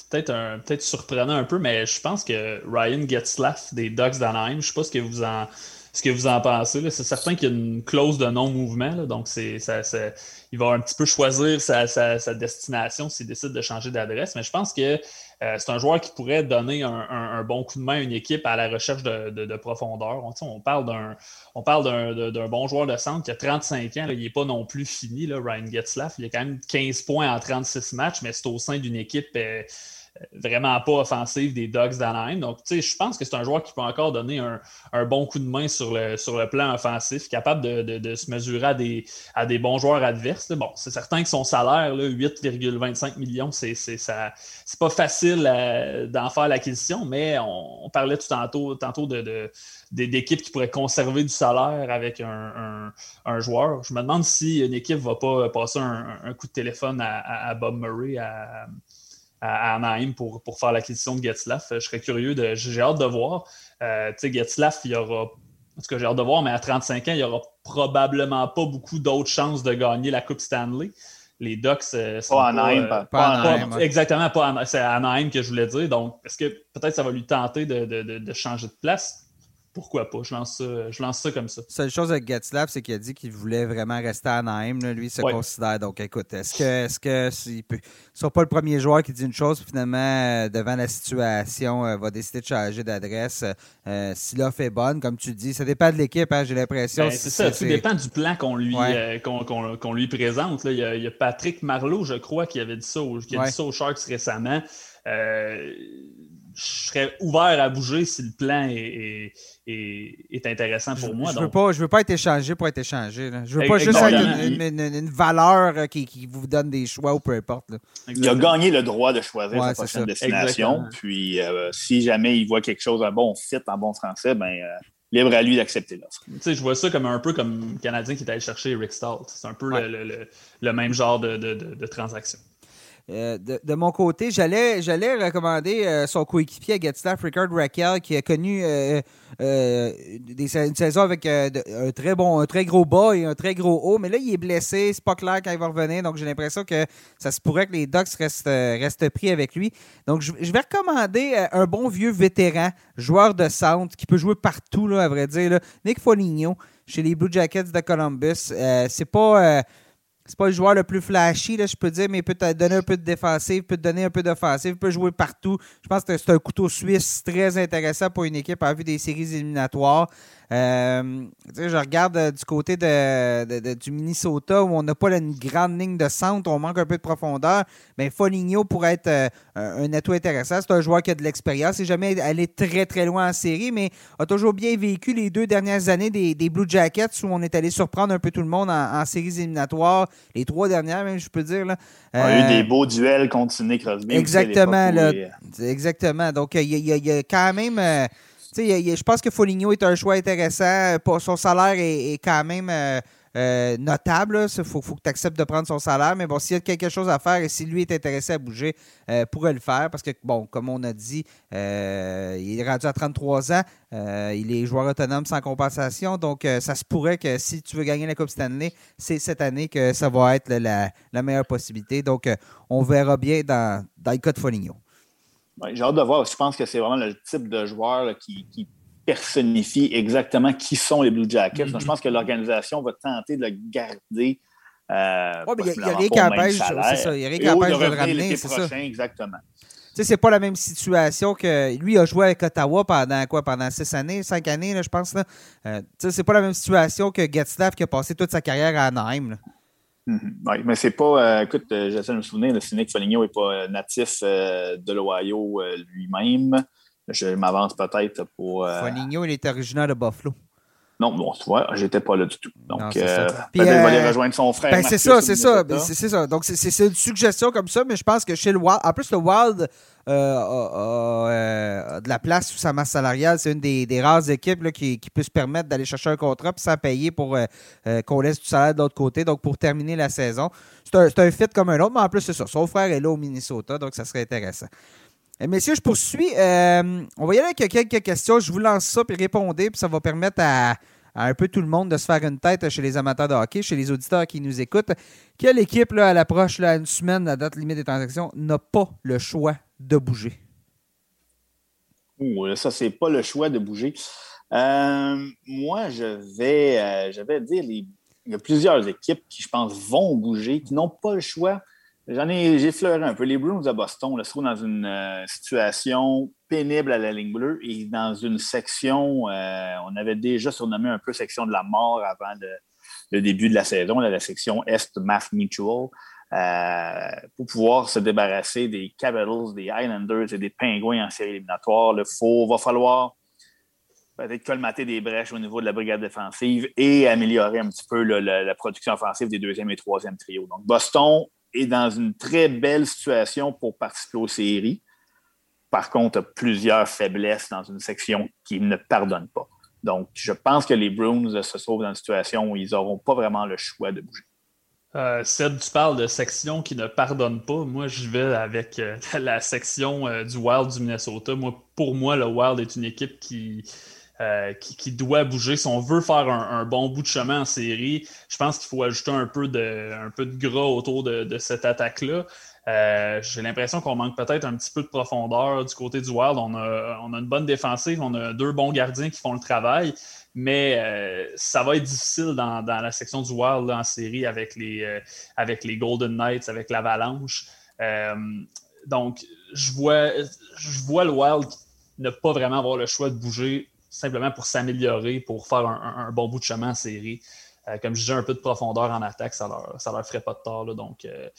peut-être peut surprenant un peu, mais je pense que Ryan Getzlaff des Ducks d'Anaheim, je ne sais pas ce que vous en ce que vous en pensez. C'est certain qu'il y a une clause de non-mouvement, donc c'est, il va un petit peu choisir sa, destination s'il décide de changer d'adresse. Mais je pense que euh, c'est un joueur qui pourrait donner un, bon coup de main à une équipe à la recherche de, profondeur. On, parle d'un, on parle d'un, bon joueur de centre qui a 35 ans. il n'est pas non plus fini, là, Ryan Getzlaff. Il a quand même 15 points en 36 matchs, mais c'est au sein d'une équipe. Euh, vraiment pas offensive des Dogs d'Anaheim. Donc, tu sais, je pense que c'est un joueur qui peut encore donner un, bon coup de main sur le, sur le plan offensif, capable de, se mesurer à des, à des bons joueurs adverses. Bon, c'est certain que son salaire, 8,25 millions, c'est pas facile euh, d'en faire l'acquisition, mais on, parlait tout tantôt, tantôt de, d'équipes qui pourraient conserver du salaire avec un, joueur. Je me demande si une équipe ne va pas passer un, coup de téléphone à Bob Murray, à, à Anaheim pour, pour faire l'acquisition de Getzlaff. Je serais curieux de. J'ai hâte de voir. Euh, tu sais, Getzlaff, il y aura. En tout cas, j'ai hâte de voir, mais à 35 ans, il n'y aura probablement pas beaucoup d'autres chances de gagner la Coupe Stanley. Les Ducks. Euh, pas Anaheim. Euh, pas, exactement, pas c'est Anaheim que je voulais dire. Donc, est-ce que peut-être ça va lui tenter de, de, de changer de place? Pourquoi pas? Je lance ça, je lance ça comme ça. La seule chose avec Getzlaff, c'est qu'il a dit qu'il voulait vraiment rester à Anaheim. Lui, il se considère. Donc, écoute, est-ce que est-ce que ne sera pas le premier joueur qui dit une chose, finalement, euh, devant la situation, euh, va décider de changer d'adresse euh, si l'offre est bonne, comme tu dis. Ça dépend de l'équipe, hein, j'ai l'impression. Ben, c'est ça, tout dépend du plan qu'on lui, qu'on, lui présente. Il, y a, Patrick Marleau, je crois, qui avait dit ça, qui a dit ça aux Sharks récemment je serais ouvert à bouger si le plan est, est, intéressant pour moi. Je ne veux, pas, veux pas être échangé pour être échangé. Je veux pas juste être une, valeur euh, qui, qui, vous donne des choix ou peu importe. Il a gagné le droit de choisir sa prochaine destination. Puis euh, si jamais il voit quelque chose, un bon fit en bon français, ben, euh, libre à lui d'accepter l'offre. je vois ça comme un peu comme le Canadien qui est allé chercher Rick Stall. C'est un peu le, le, même genre de, de, de transaction. Euh, de, mon côté, j'allais, j'allais recommander euh, son coéquipier à Getstaff, Rickard Raquel, qui a connu euh, une saison avec un très bon, un très gros bas et un très gros haut. Mais là, il est blessé. C'est pas clair quand il va revenir. Donc, j'ai l'impression que ça se pourrait que les Ducks restent, restent pris avec lui. Donc, je, vais recommander un bon vieux vétéran, joueur de centre, qui peut jouer partout, là, à vrai dire. Nick Foligno, chez les Blue Jackets de Columbus. c'est pas c'est pas le joueur le plus flashy, là, je peux dire, mais il peut te donner un peu de défensive, peut te donner un peu d'offensive, il peut jouer partout. Je pense que c'est un couteau suisse très intéressant pour une équipe en vue des séries éliminatoires. Euh, je regarde euh, du côté de, du Minnesota où on n'a pas une grande ligne de centre, on manque un peu de profondeur. Mais Foligno pourrait être euh, un atout intéressant. C'est un joueur qui a de l'expérience. Il n'est jamais allé très très loin en série, mais a toujours bien vécu les deux dernières années des, Blue Jackets où on est allé surprendre un peu tout le monde en, séries éliminatoires. Les trois dernières, même, je peux dire. Là. On a eu des beaux duels contre Nick Crosby. Exactement. exactement. Donc, il y, a quand même je pense que Foligno est un choix intéressant. Son salaire est, quand même euh, euh, notable. Il faut, que tu acceptes de prendre son salaire. Mais bon, s'il y a quelque chose à faire et si lui est intéressé à bouger, euh, pourrait le faire. Parce que, bon, comme on a dit, il est rendu à 33 ans. il est joueur autonome sans compensation. Donc, ça se pourrait que si tu veux gagner la Coupe Stanley, c'est cette année que ça va être la, meilleure possibilité. Donc, on verra bien dans, dans le cas de Foligno. J'ai hâte de voir. Je pense que c'est vraiment le type de joueur qui, personnifie exactement qui sont les Blue Jackets. Mm-hmm. je pense que l'organisation va tenter de le garder Euh, ouais, il n'y a, rien qui empêche, c'est ça. Il n'y a rien qui empêche de le ramener, c'est ça. Exactement. Tu sais, c'est pas la même situation que lui a joué avec Ottawa pendant quoi Pendant six années, cinq années, là, je pense. Là. Euh, tu sais, c'est pas la même situation que Getstaff qui a passé toute sa carrière à Anaheim. Mm-hmm. Oui, mais c'est pas. Euh, écoute, euh, j'essaie de me souvenir, le Nick Foligno n'est pas natif de l'Ohio lui-même. Je m'avance peut-être pour. Foligno, il est originaire de Buffalo. Non, bon, tu vois, j'étais pas là du tout. Donc, euh, peut-être aller rejoindre son frère. Ben, c'est ça, c'est ça. C'est ça. Donc, c'est une suggestion comme ça, mais je pense que chez le Wild. En plus, le Wild euh, a, de la place sous sa masse salariale. C'est une des, rares équipes qui, peut se permettre d'aller chercher un contrat puis sans payer pour euh, qu'on laisse du salaire de l'autre côté. Donc, pour terminer la saison. C'est un, un, fit comme un autre, mais en plus, c'est ça. Son frère est là au Minnesota, donc ça serait intéressant. Messieurs, je poursuis. Euh, on va y aller avec quelques questions. Je vous lance ça, puis répondez, puis ça va permettre à, un peu tout le monde de se faire une tête chez les amateurs de hockey, chez les auditeurs qui nous écoutent. Quelle équipe, là, à l'approche, une semaine, la date limite des transactions, n'a pas le choix de bouger? Ouh, ça, c'est pas le choix de bouger. Euh, moi, je vais, euh, je vais dire, il y a plusieurs équipes qui, je pense, vont bouger, qui n'ont pas le choix J'en ai, j'ai fleuré un peu. Les Bruins de Boston là, se trouvent dans une euh, situation pénible à la ligne bleue et dans une section, euh, on avait déjà surnommé un peu section de la mort avant le, début de la saison, la section Est Math Mutual, euh, pour pouvoir se débarrasser des Capitals, des Islanders et des Pingouins en série éliminatoire. Il va falloir peut-être colmater des brèches au niveau de la brigade défensive et améliorer un petit peu la, la, production offensive des deuxième et troisième trios. Donc, Boston est dans une très belle situation pour participer aux séries. Par contre, a plusieurs faiblesses dans une section qui ne pardonne pas. Donc, je pense que les Bruins se trouvent dans une situation où ils n'auront pas vraiment le choix de bouger. Euh, Seb, tu parles de section qui ne pardonne pas. Moi, je vais avec euh, la section euh, du Wild du Minnesota. Moi, pour moi, le Wild est une équipe qui, euh, qui, doit bouger. Si on veut faire un, bon bout de chemin en série, je pense qu'il faut ajouter un peu de, un peu de gras autour de, cette attaque-là. Euh, j'ai l'impression qu'on manque peut-être un petit peu de profondeur du côté du Wild. On a, on a, une bonne défensive, on a deux bons gardiens qui font le travail, mais euh, ça va être difficile dans, la section du Wild en série avec les, avec les Golden Knights, avec l'Avalanche. donc, je vois, je vois le Wild ne pas vraiment avoir le choix de bouger simplement pour s'améliorer, pour faire un, bon bout de chemin en série. Euh, comme je disais, un peu de profondeur en attaque, ça leur, ça leur ferait pas de tort. donc, euh,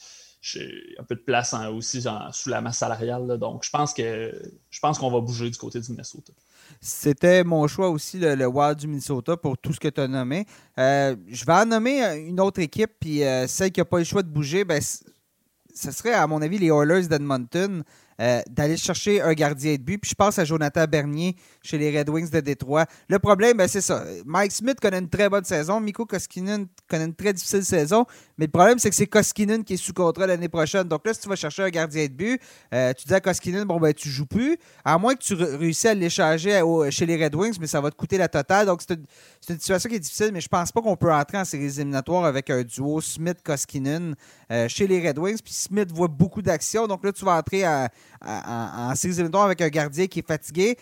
j'ai un peu de place aussi sous la masse salariale. donc, je pense que je pense qu'on va bouger du côté du Minnesota. C'était mon choix aussi, le, Wild du Minnesota, pour tout ce que tu as nommé. Euh, je vais en nommer une autre équipe, puis celle qui n'a pas le choix de bouger, ben, ce serait, à mon avis, les Oilers d'Edmonton. Euh, d'aller chercher un gardien de but. Puis je pense à Jonathan Bernier chez les Red Wings de Détroit. Le problème, ben, c'est ça. Mike Smith connaît une très bonne saison. Miko Koskinen connaît une très difficile saison. Mais le problème, c'est que c'est Koskinen qui est sous contrat l'année prochaine. Donc là, si tu vas chercher un gardien de but, euh, tu dis à Koskinen, bon, ben, tu joues plus. À moins que tu réussisses à l'échanger chez les Red Wings, mais ça va te coûter la totale. Donc c'est une, situation qui est difficile, mais je pense pas qu'on peut entrer en séries éliminatoires avec un duo Smith-Koskinen euh, chez les Red Wings. Puis Smith voit beaucoup d'action. Donc là, tu vas entrer à en, en séries avec un gardien qui est fatigué,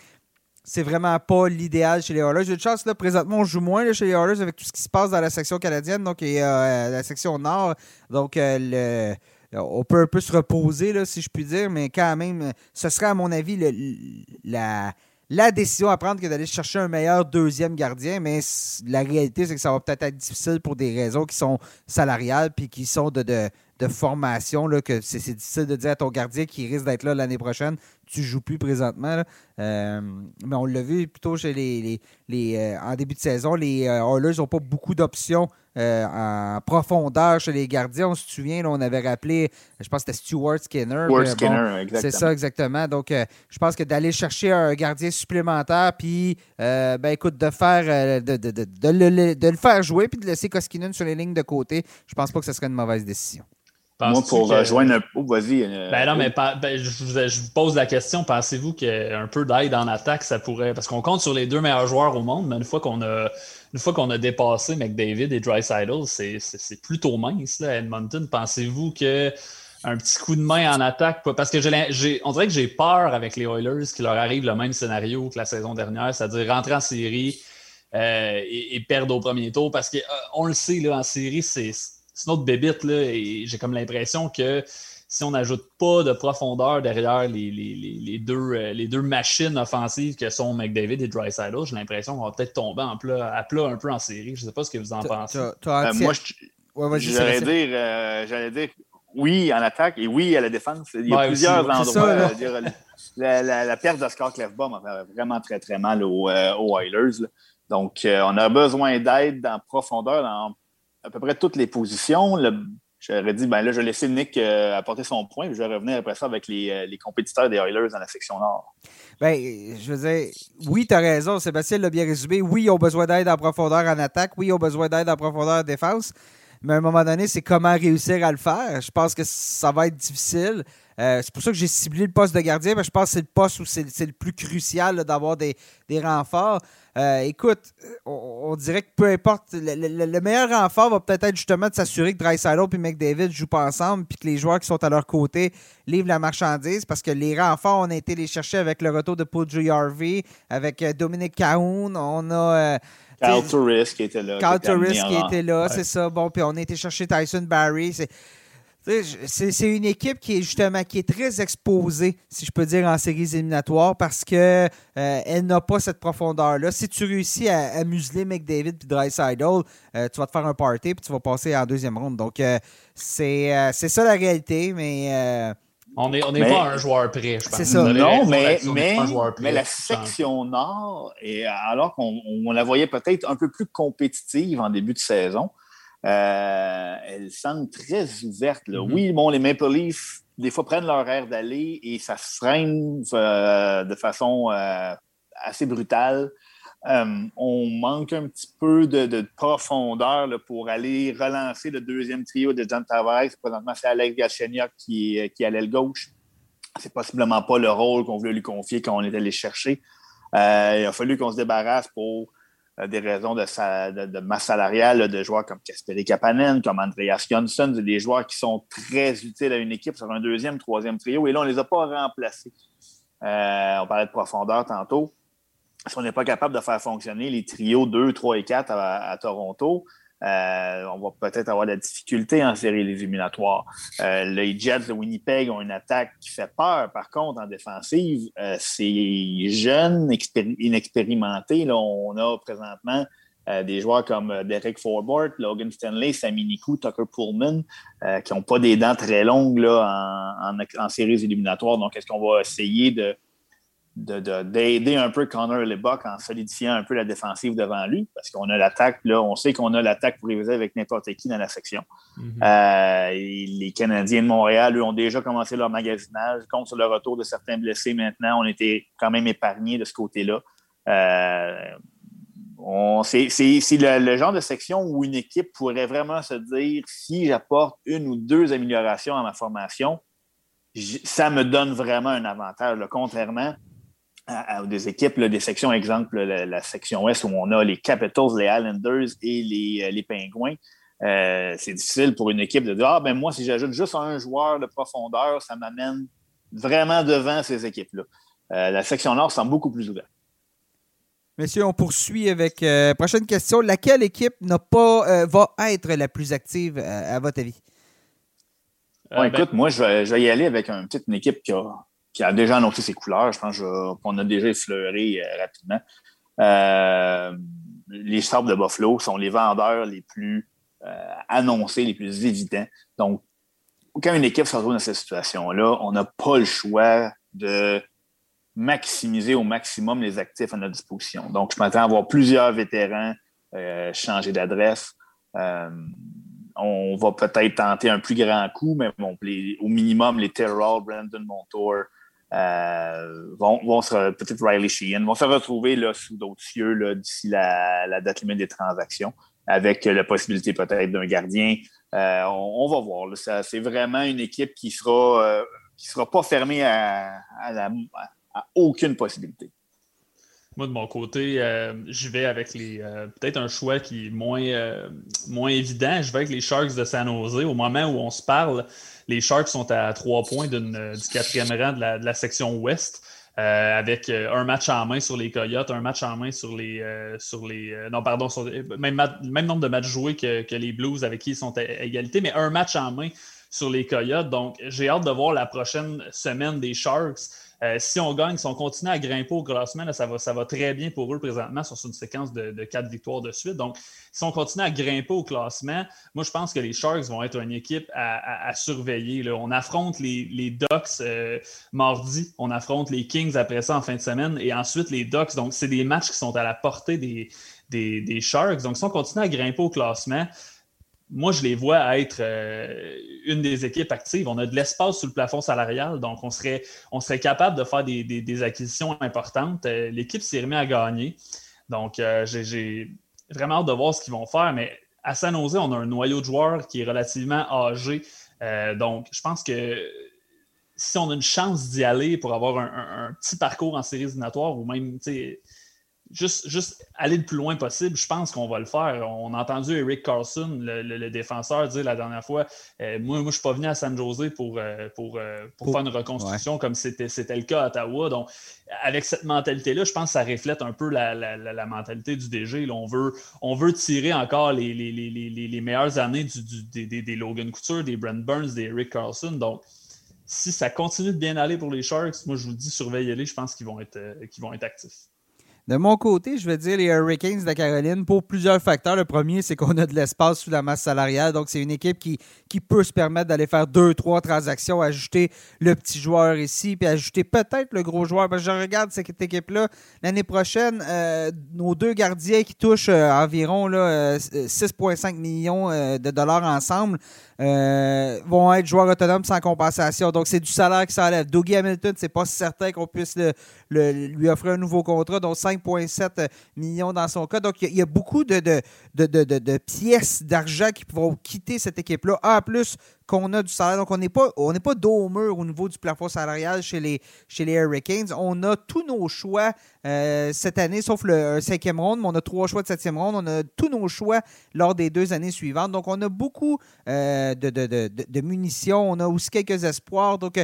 c'est vraiment pas l'idéal chez les Oilers. J'ai une chance, là, présentement, on joue moins chez les Oilers avec tout ce qui se passe dans la section canadienne, donc et, euh, la section nord. Donc, euh, on peut un peu se reposer, là, si je puis dire, mais quand même, ce serait, à mon avis, la, décision à prendre que d'aller chercher un meilleur deuxième gardien, mais la réalité, c'est que ça va peut-être être difficile pour des raisons qui sont salariales puis qui sont de, de formation, là, que c'est difficile de dire à ton gardien qui risque d'être là l'année prochaine, tu joues plus présentement. Euh, mais on l'a vu plutôt chez les, les, euh, en début de saison, les euh, Oilers n'ont pas beaucoup d'options en profondeur chez les gardiens. On se souvient, on avait rappelé, je pense que c'était Stuart Skinner. Stuart Skinner, exactement. C'est ça, exactement. Donc, je pense que d'aller chercher un gardien supplémentaire, puis, ben, écoute, de faire, de, de, de, de, le, faire jouer, puis de laisser Koskinen sur les lignes de côté, je pense pas que ce serait une mauvaise décision. Moi, pour rejoindre un peu, vas-y. Euh, ben non, mais ben, je, vous, pose la question, pensez-vous qu'un peu d'aide en attaque, ça pourrait. Parce qu'on compte sur les deux meilleurs joueurs au monde, mais une fois qu'on a une fois qu'on a dépassé McDavid et Dreisaitl, c'est plutôt mince là, Edmonton. Pensez-vous que un petit coup de main en attaque, parce que j'ai, on dirait que j'ai peur avec les Oilers qu'il leur arrive le même scénario que la saison dernière, c'est-à-dire rentrer en série euh, et, perdre au premier tour, parce qu'on euh, le sait, là, en série, c'est c'est une autre bébite, là, et j'ai comme l'impression que si on n'ajoute pas de profondeur derrière les, deux, euh, les deux machines offensives que sont McDavid et Dreisaitl, j'ai l'impression qu'on va peut-être tomber en plat, à plat un peu en série. Je ne sais pas ce que vous en pensez. Euh, moi, j'allais dire, euh, j'allais dire oui en attaque et oui à la défense. Il y a plusieurs endroits. la, perte de Scott Clefbaum m'a fait vraiment très, très mal aux, Oilers. Donc, on a besoin d'aide en profondeur dans à peu près toutes les positions. J'aurais dit, ben là, je vais laisser Nick euh, apporter son point, puis je vais revenir après ça avec les, euh, les, compétiteurs des Oilers dans la section nord. Ben, je veux dire, oui, tu as raison, Sébastien l'a bien résumé. Oui, ils ont besoin d'aide en profondeur en attaque. Oui, ils ont besoin d'aide en profondeur en défense. Mais à un moment donné, c'est comment réussir à le faire. Je pense que ça va être difficile. Euh, c'est pour ça que j'ai ciblé le poste de gardien, mais je pense que c'est le poste où c'est le plus crucial d'avoir des, renforts. Euh, écoute, on, dirait que peu importe, le, meilleur renfort va peut-être être justement de s'assurer que Dreisaitl et McDavid jouent pas ensemble, puis que les joueurs qui sont à leur côté livrent la marchandise, parce que les renforts, on a été les chercher avec le retour de Paul Harvey, avec euh, Dominique Cahoun, on a... Cal Turris qui était là. Qui était là, c'est ça. Bon, puis on a été chercher Tyson Barry. C'est c'est une équipe qui est justement qui est très exposée, si je peux dire, en séries éliminatoires parce qu'elle euh, elle n'a pas cette profondeur-là. Si tu réussis à, museler McDavid et Dreisaitl, euh, tu vas te faire un party puis tu vas passer en deuxième ronde. Donc, euh, c'est ça la réalité, mais. on n'est on est pas un joueur prêt, je pense. C'est ça. Non, mais, mais, mais, la section nord, et alors qu'on la voyait peut-être un peu plus compétitive en début de saison, euh, elles semblent très ouvertes. Mm-hmm. Oui, bon, les Maple Leafs, des fois, prennent leur air d'aller et ça se freine euh, de façon euh, assez brutale. on manque un petit peu de, profondeur pour aller relancer le deuxième trio de John Tavares. Présentement, c'est Alex Galchenyuk qui, qui est à l'aile gauche. C'est possiblement pas le rôle qu'on voulait lui confier quand on est allé chercher. il a fallu qu'on se débarrasse pour euh, des raisons de, masse salariale de joueurs comme Kasperi Kapanen, comme Andreas Jonsson, des joueurs qui sont très utiles à une équipe sur un deuxième, troisième trio. Et là, on ne les a pas remplacés. Euh, on parlait de profondeur tantôt. Si on n'est pas capable de faire fonctionner les trios 2, 3 et 4 à Toronto, euh, on va peut-être avoir de la difficulté en série éliminatoire. Euh, les Jets de Winnipeg ont une attaque qui fait peur, par contre, en défensive. Euh, c'est jeune, inexpérimenté. Là, on a présentement des joueurs comme Derek Forbort, Logan Stanley, Sammy Nikou, Tucker Pullman, qui n'ont pas des dents très longues là, en, en séries éliminatoires. Donc, est-ce qu'on va essayer de d'aider un peu Connor Lebock en solidifiant un peu la défensive devant lui, parce qu'on a l'attaque, là, on sait qu'on a l'attaque pour réviser avec n'importe qui dans la section. Mm-hmm. Euh, les Canadiens de Montréal, eux, ont déjà commencé leur magasinage, compte sur le retour de certains blessés maintenant. On était quand même épargnés de ce côté-là. Euh, c'est le, le, genre de section où une équipe pourrait vraiment se dire si j'apporte une ou deux améliorations à ma formation, ça me donne vraiment un avantage. contrairement à, des équipes, des sections, exemple, la, section Ouest où on a les Capitals, les Islanders et les, euh, les Pingouins. Euh, c'est difficile pour une équipe de dire Ah, ben moi, si j'ajoute juste un joueur de profondeur, ça m'amène vraiment devant ces équipes-là. Euh, la section Nord semble beaucoup plus ouverte. Messieurs, on poursuit avec prochaine question. Laquelle équipe n'a pas va être la plus active à votre avis? Ben écoute, moi, je vais, je vais, y aller avec une petite équipe qui a, qui a déjà annoncé ses couleurs. Je pense qu'on a déjà effleuré euh, rapidement. Euh, les Sabres de Buffalo sont les vendeurs les plus euh, annoncés, les plus évidents. Donc, quand une équipe se retrouve dans cette situation-là, on n'a pas le choix de maximiser au maximum les actifs à notre disposition. Donc, je m'attends à avoir plusieurs vétérans changer d'adresse. on va peut-être tenter un plus grand coup, mais au minimum, les Terrell, Brandon Montour, euh, vont, se, peut-être Riley Sheehan, vont se retrouver là, sous d'autres cieux d'ici la, date limite des transactions, avec la possibilité peut-être d'un gardien. Euh, on, va voir. c'est vraiment une équipe qui sera euh, qui sera pas fermée à, aucune possibilité. Moi, de mon côté, je vais avec les peut-être un choix qui est moins, moins évident. Je vais avec les Sharks de San Jose. Au moment où on se parle, les Sharks sont à trois points euh, du quatrième rang de la, section ouest. avec un match en main sur les Coyotes, un match en main sur les. sur les non, pardon, sur, même, même nombre de matchs joués que, que, les Blues avec qui ils sont à égalité, mais un match en main sur les Coyotes. Donc, j'ai hâte de voir la prochaine semaine des Sharks. Euh, si on gagne, si on continue à grimper au classement, ça, va, très bien pour eux présentement sur une séquence de, quatre victoires de suite. Donc, si on continue à grimper au classement, moi, je pense que les Sharks vont être une équipe à, surveiller. On affronte les, Ducks euh, mardi, on affronte les Kings après ça en fin de semaine et ensuite les Ducks. Donc, c'est des matchs qui sont à la portée des Sharks. Donc, si on continue à grimper au classement, moi, je les vois être euh, une des équipes actives. On a de l'espace sous le plafond salarial, donc on serait, on serait capable de faire des, acquisitions importantes. Euh, l'équipe s'est remise à gagner. Donc, euh, j'ai vraiment hâte de voir ce qu'ils vont faire. Mais à San Jose, on a un noyau de joueurs qui est relativement âgé. donc, je pense que si on a une chance d'y aller pour avoir un, petit parcours en séries éliminatoires ou même, juste, juste aller le plus loin possible, je pense qu'on va le faire. On a entendu Eric Carlson, le, défenseur, dire la dernière fois euh, Moi, moi je ne suis pas venu à San Jose pour, euh, pour, euh, pour, faire une reconstruction comme c'était le cas à Ottawa. Donc, avec cette mentalité-là, je pense que ça reflète un peu la, la, mentalité du DG. on, veut, on veut tirer encore les, les, les, les meilleures années du, du, des, des, Logan Couture, des Brent Burns, des Eric Carlson. Donc, si ça continue de bien aller pour les Sharks, moi je vous dis surveillez-les, je pense qu'ils vont, être, qu'ils vont être actifs. De mon côté, je vais dire les Hurricanes de Caroline pour plusieurs facteurs. Le premier, c'est qu'on a de l'espace sous la masse salariale. Donc, c'est une équipe qui, qui peut se permettre d'aller faire deux, trois transactions, ajouter le petit joueur ici, puis ajouter peut-être le gros joueur. Je regarde cette équipe-là. L'année prochaine, euh, nos deux gardiens qui touchent euh, environ 6,5 euh, millions de dollars ensemble vont être joueurs autonomes sans compensation. Donc, c'est du salaire qui s'enlève. Dougie Hamilton, c'est pas certain qu'on puisse le, lui offrir un nouveau contrat, donc 5,7 millions dans son cas. Donc, il y, a beaucoup de, de, pièces d'argent qui vont quitter cette équipe-là. En plus, qu'on a du salaire. Donc, on n'est pas, pas dos au mur au niveau du plafond salarial chez les, chez les Hurricanes. On a tous nos choix euh, cette année, sauf le cinquième ronde, mais on a trois choix de septième ronde. On a tous nos choix lors des deux années suivantes. Donc, on a beaucoup euh, de, munitions. On a aussi quelques espoirs. Donc,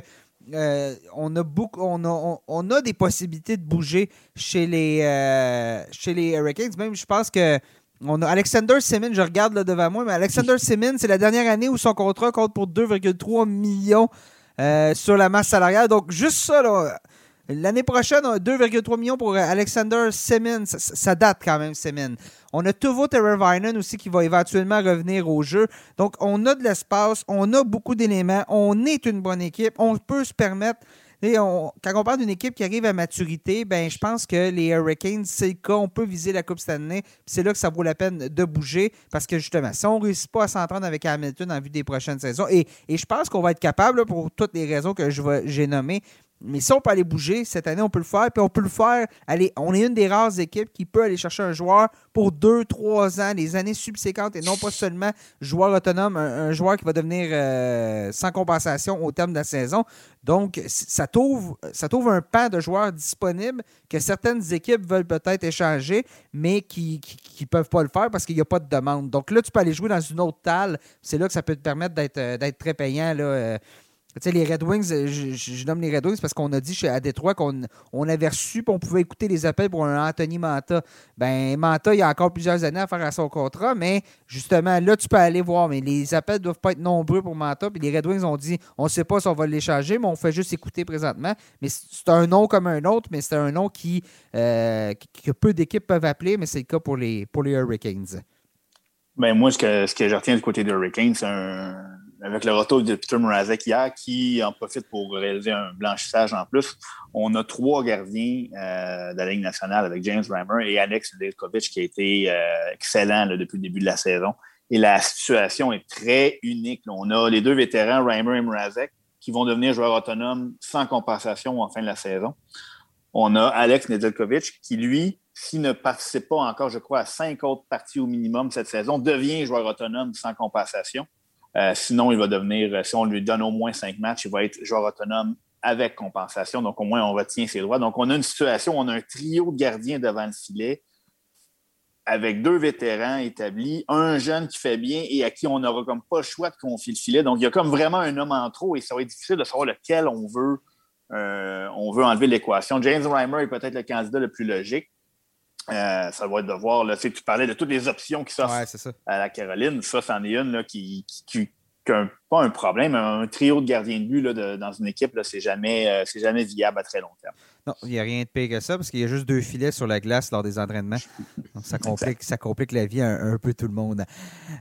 euh, on, a beaucoup, on, des possibilités de bouger chez les, chez les Hurricanes. Même, je pense que on a Alexander Simmons, je regarde là devant moi, mais Alexander Simmons, c'est la dernière année où son contrat compte pour 2,3 millions euh, sur la masse salariale. Donc, juste ça, L'année prochaine, 2,3 millions pour Alexander Simmons. Ça, date quand même, Simmons. On a Tuvo Teravainen aussi qui va éventuellement revenir au jeu. Donc, on a de l'espace, on a beaucoup d'éléments, on est une bonne équipe, on peut se permettre. Quand on parle d'une équipe qui arrive à maturité, ben, je pense que les Hurricanes, c'est le cas. On peut viser la Coupe cette année. C'est là que ça vaut la peine de bouger parce que justement, si on ne réussit pas à s'entendre avec Hamilton en vue des prochaines saisons, et je pense qu'on va être capable, pour toutes les raisons que j'ai nommées, mais si on peut aller bouger, cette année, on peut le faire. Puis on peut le faire. On est une des rares équipes qui peut aller chercher un joueur pour deux, trois ans, les années subséquentes, et non pas seulement joueur autonome, un, joueur qui va devenir euh, sans compensation au terme de la saison. Donc, ça t'ouvre, ça un pan de joueurs disponibles que certaines équipes veulent peut-être échanger, mais qui ne peuvent pas le faire parce qu'il n'y a pas de demande. Donc là, tu peux aller jouer dans une autre talle. C'est là que ça peut te permettre d'être, euh, d'être très payant. Là, euh, les Red Wings, euh, je, nomme les Red Wings parce qu'on a dit à Détroit qu'on on avait reçu et on pouvait écouter les appels pour un Anthony Manta. Ben, Manta, il y a encore plusieurs années à faire à son contrat, mais justement, là, tu peux aller voir. Mais les appels ne doivent pas être nombreux pour Manta. Puis les Red Wings ont dit on ne sait pas si on va l'échanger, mais on fait juste écouter présentement. Mais c'est un nom comme un autre, mais c'est un nom qui, euh, que peu d'équipes peuvent appeler, mais c'est le cas pour les, pour les Hurricanes. Ben, moi, ce que, ce que je retiens du côté des Hurricanes, c'est un avec le retour de Peter Mrazek hier, qui en profite pour réaliser un blanchissage en plus. On a trois gardiens euh, de la Ligue nationale avec James Reimer et Alex Delkovic qui a été euh, excellent depuis le début de la saison. Et la situation est très unique. On a les deux vétérans, Reimer et Mrazek, qui vont devenir joueurs autonomes sans compensation en fin de la saison. On a Alex Nedeljkovic qui, lui, s'il ne participe pas encore, je crois, à cinq autres parties au minimum cette saison, devient joueur autonome sans compensation. Euh, sinon, il va devenir, euh, si on lui donne au moins cinq matchs, il va être joueur autonome avec compensation. Donc, au moins, on retient ses droits. Donc, on a une situation, on a un trio de gardiens devant le filet avec deux vétérans établis, un jeune qui fait bien et à qui on n'aura comme pas le choix de confier le filet. Donc, il y a comme vraiment un homme en trop et ça va être difficile de savoir lequel on veut on veut enlever l'équation. James Reimer est peut-être le candidat le plus logique. Ça va être de voir, là, tu parlais de toutes les options qui s'offrent à la Caroline. Ça, c'en est une là, qui, qui, pas un problème. Un trio de gardiens de but dans une équipe, c'est jamais, euh, jamais viable à très long terme. Non, il n'y a rien de pire que ça parce qu'il y a juste deux filets sur la glace lors des entraînements. ça complique, ça complique la vie un, un peu tout le monde.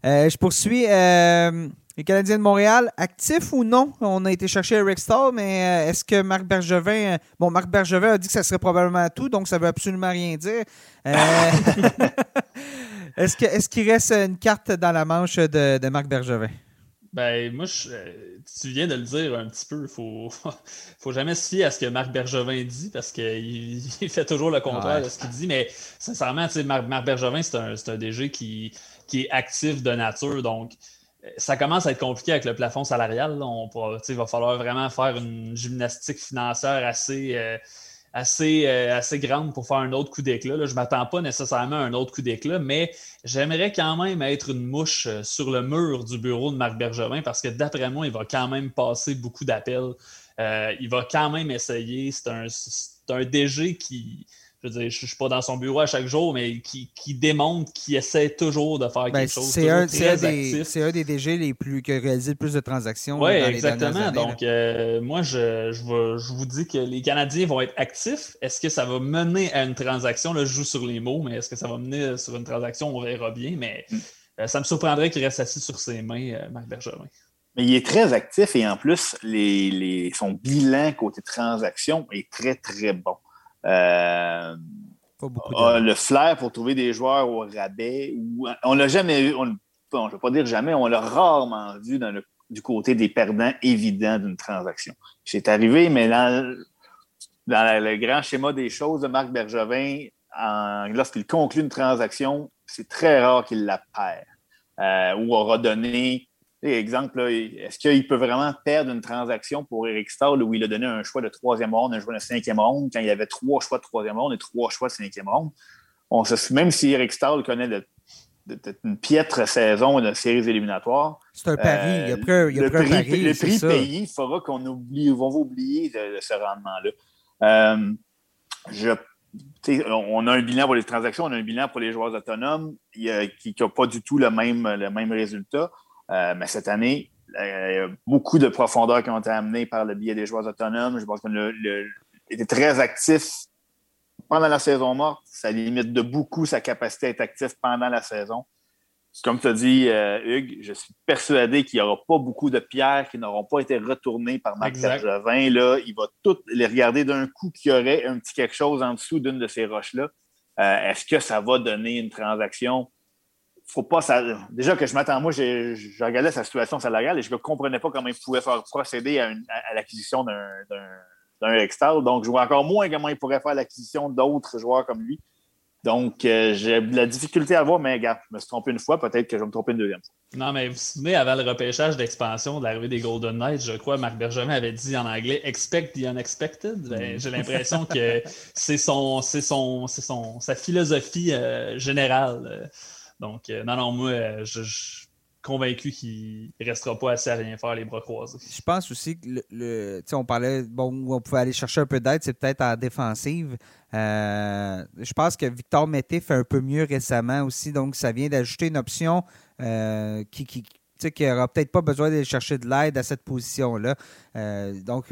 Euh, je poursuis. Euh, les Canadiens de Montréal, actifs ou non? On a été chercher Eric Stahl, mais est-ce que Marc Bergevin. Bon, Marc Bergevin a dit que ça serait probablement tout, donc ça ne veut absolument rien dire. est-ce qu'il est reste une carte dans la manche de, de Marc Bergevin? Ben, moi, euh, tu viens de le dire un petit peu. Il faut, faut jamais se fier à ce que Marc Bergevin dit parce qu'il il fait toujours le contraire de ce qu'il dit. Mais sincèrement, Marc, Marc Bergevin, c'est un, un, DG qui, qui est actif de nature. Donc, euh, ça commence à être compliqué avec le plafond salarial. On il va falloir vraiment faire une gymnastique financière assez. Euh, assez, euh, assez grande pour faire un autre coup d'éclat. Je ne m'attends pas nécessairement à un autre coup d'éclat, mais j'aimerais quand même être une mouche euh, sur le mur du bureau de Marc Bergevin parce que d'après moi, il va quand même passer beaucoup d'appels. Euh, il va quand même essayer. C'est un, un DG qui, je veux dire, je ne suis pas dans son bureau à chaque jour, mais qui, démontre qu'il essaie toujours de faire ben, quelque chose. C'est un, des, un des DG les plus, qui a réalisé le plus de transactions. Oui, exactement. Donc, euh, moi, je, je, vous dis que les Canadiens vont être actifs. Est-ce que ça va mener à une transaction? Là, je joue sur les mots, mais est-ce que ça va mener sur une transaction? On verra bien. Mais mm. euh, ça me surprendrait qu'il reste assis sur ses mains, euh, Marc Bergeron. Mais il est très actif et en plus, les, son bilan côté transaction est très, très bon. Euh, le flair pour trouver des joueurs au rabais. on l'a jamais eu, je ne vais pas dire jamais, on l'a rarement vu du côté des perdants évidents d'une transaction. C'est arrivé, mais dans, le grand schéma des choses de Marc Bergevin, lorsqu'il conclut une transaction, c'est très rare qu'il la perd euh, ou aura donné Exemple, est-ce qu'il peut vraiment perdre une transaction pour Eric Stahl où il a donné un choix de troisième ronde, un choix de cinquième ronde, quand il y avait trois choix de troisième ronde et trois choix de cinquième ronde? On se, même si Eric Stahl connaît de, une piètre saison de séries éliminatoires. C'est un pari. il y a euh, il y a le, pari, le prix payé fera qu'on oublie, va oublier de, ce rendement-là. Euh, je on a un bilan pour les transactions, on a un bilan pour les joueurs autonomes qui n'a pas du tout le même, le même résultat. Euh, mais cette année, il y a beaucoup de profondeur qui ont été amenées par le biais des joueurs autonomes. Je pense qu'il était très actif pendant la saison morte. Ça limite de beaucoup sa capacité à être actif pendant la saison. Comme tu as dit, euh, Hugues, je suis persuadé qu'il n'y aura pas beaucoup de pierres qui n'auront pas été retournées par Marc Bergevin. Là, il va toutes les regarder d'un coup qu'il y aurait un petit quelque chose en dessous d'une de ces roches-là. Euh, est-ce que ça va donner une transaction? Faut pas ça. Déjà que je m'attends, moi, je, regardais sa situation salariale et je ne comprenais pas comment il pouvait faire procéder à, l'acquisition d'un extal. Donc, je vois encore moins comment il pourrait faire l'acquisition d'autres joueurs comme lui. Donc, euh, j'ai de la difficulté à voir, mais gars, je me suis trompé une fois, peut-être que je vais me tromper une deuxième fois. Non, mais vous vous souvenez, avant le repêchage d'expansion de l'arrivée des Golden Knights, je crois, Marc Bergevin avait dit en anglais Expect the unexpected. Ben, mm. j'ai l'impression que c'est son, son, son, sa philosophie euh, générale. Euh, donc, euh, non, non, moi, euh, je, suis convaincu qu'il ne restera pas assez à rien faire les bras croisés. Je pense aussi que le, on parlait, bon, on pouvait aller chercher un peu d'aide, c'est peut-être en défensive. Euh, je pense que Victor Mété fait un peu mieux récemment aussi, donc ça vient d'ajouter une option qui, qui qui n'aura peut-être pas besoin d'aller chercher de l'aide à cette position-là. donc,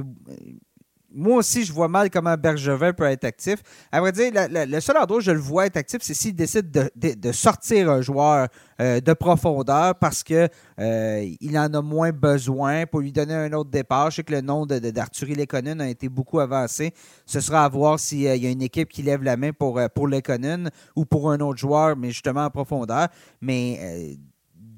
moi aussi, je vois mal comment Bergevin peut être actif. À vrai dire, le seul endroit où je le vois être actif, c'est s'il décide de, sortir un joueur euh, de profondeur parce qu'il euh, en a moins besoin pour lui donner un autre départ. Je sais que le nom d'Arthurie Lekonen a été beaucoup avancé. Ce sera à voir s'il euh, y a une équipe qui lève la main pour, pour Lekonen ou pour un autre joueur, mais justement en profondeur. Mais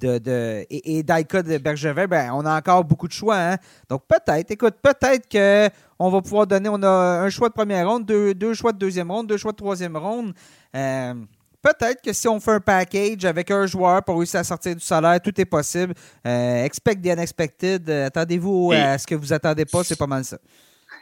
de, et, et de Bergevin, ben, on a encore beaucoup de choix. Hein. Donc peut-être, écoute, peut-être qu'on va pouvoir donner, on a un choix de première ronde, deux, choix de deuxième ronde, deux choix de troisième ronde. Euh, peut-être que si on fait un package avec un joueur pour réussir à sortir du salaire, tout est possible. Euh, expect the unexpected. Attendez-vous à ce que vous attendez pas, c'est pas mal ça.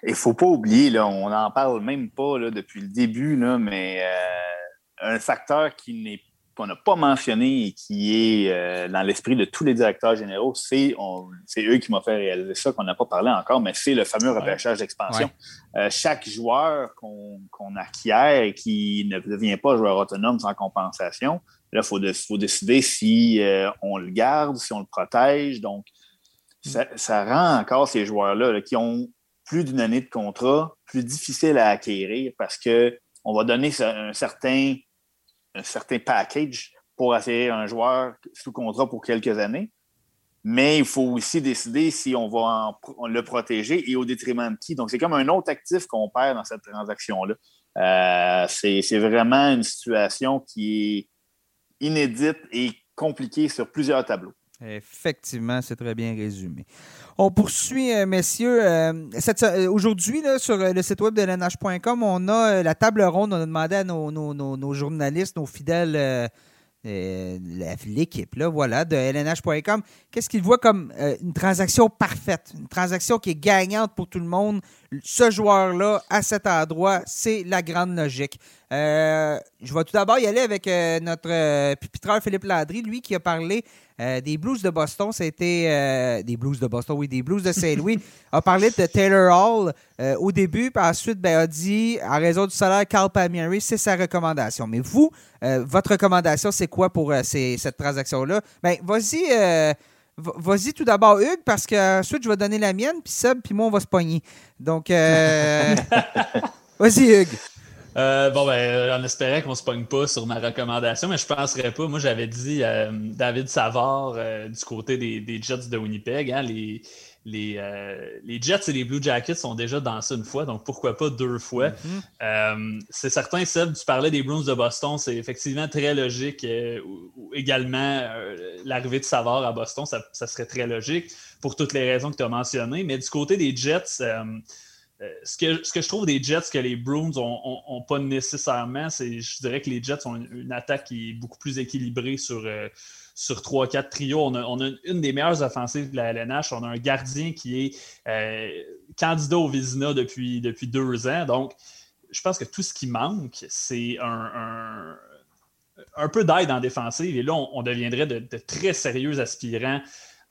Il ne faut pas oublier, là, on n'en parle même pas là, depuis le début, là, mais euh, un facteur qui n'est qu'on n'a pas mentionné et qui est euh, dans l'esprit de tous les directeurs généraux, c'est eux qui m'ont fait réaliser ça, qu'on n'a pas parlé encore, mais c'est le fameux repêchage d'expansion. Euh, chaque joueur qu'on acquiert et qui ne devient pas joueur autonome sans compensation, là, il faut, faut, décider si euh, on le garde, si on le protège. Donc, ça, ça rend encore ces joueurs-là qui ont plus d'une année de contrat plus difficile à acquérir parce qu'on va donner un certain un certain package pour acquérir un joueur sous contrat pour quelques années. Mais il faut aussi décider si on va le protéger et au détriment de qui. Donc, c'est comme un autre actif qu'on perd dans cette transaction-là. Euh, c'est vraiment une situation qui est inédite et compliquée sur plusieurs tableaux. Effectivement, c'est très bien résumé. On poursuit, euh, messieurs. Euh, euh, aujourd'hui, sur le site web de lnh.com, on a la table ronde. On a demandé à nos, journalistes, nos fidèles, l'équipe, voilà, de lnh.com, qu'est-ce qu'ils voient comme une transaction parfaite, une transaction qui est gagnante pour tout le monde? Ce joueur-là, à cet endroit, c'est la grande logique. Je vais tout d'abord y aller avec notre pupitreur Philippe Landry, lui qui a parlé euh, des Blues de Boston, c'était euh, des Blues de Boston, oui, des Blues de Saint-Louis. a parlé de Taylor Hall euh, au début, puis ensuite ben, a dit, à raison du salaire, Carl Palmieri, c'est sa recommandation. Mais vous, votre recommandation, c'est quoi pour cette transaction-là? Ben, vas-y. Vas-y tout d'abord, Hugues, parce qu'ensuite, je vais donner la mienne, puis Seb, puis moi, on va se pogner. Donc, vas-y, Hugues. Euh, bon, ben, on espérait qu'on se pogne pas sur ma recommandation, mais je penserais pas. Moi, j'avais dit euh, David Savard euh, du côté des, Jets de Winnipeg. Hein, les, les, les, Jets et les Blue Jackets sont déjà dans ça une fois, donc pourquoi pas deux fois. Mm-hmm. c'est certain, Seb, tu parlais des Bruins de Boston, c'est effectivement très logique. également, l'arrivée de Savard à Boston, ça, ça, serait très logique pour toutes les raisons que tu as mentionnées. Mais du côté des Jets, euh, ce, que, je trouve des Jets que les Bruins n'ont pas nécessairement, c'est je dirais que les Jets ont une, attaque qui est beaucoup plus équilibrée sur, euh, sur 3-4 trios. On a, une des meilleures offensives de la LNH. On a un gardien qui est euh, candidat au Vizina depuis, depuis deux ans. Donc, je pense que tout ce qui manque, c'est un, un, peu d'aide en défensive. Et là, on, deviendrait de, de, très sérieux aspirants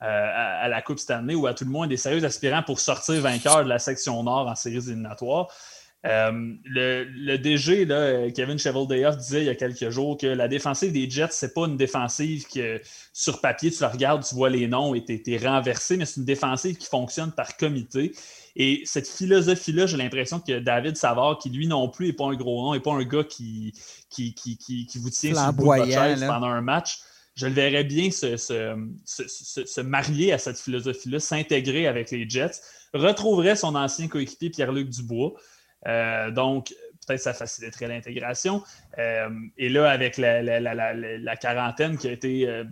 euh, à, la Coupe Stanley ou à tout le moins des sérieux aspirants pour sortir vainqueur de la section Nord en séries éliminatoires. Euh, le, DG, là, Kevin Cheveldayoff, disait il y a quelques jours que la défensive des Jets, c'est pas une défensive que sur papier, tu la regardes, tu vois les noms et tu es, renversé, mais c'est une défensive qui fonctionne par comité. Et cette philosophie-là, j'ai l'impression que David Savard, qui lui non plus n'est pas un gros nom, n'est pas un gars qui, qui, qui, qui, vous tient sur le bout de pendant un match, je le verrais bien se, marier à cette philosophie-là, s'intégrer avec les Jets, retrouverait son ancien coéquipier Pierre-Luc Dubois. Euh, donc, peut-être ça faciliterait l'intégration. Euh, et là, avec la, quarantaine qui a été euh,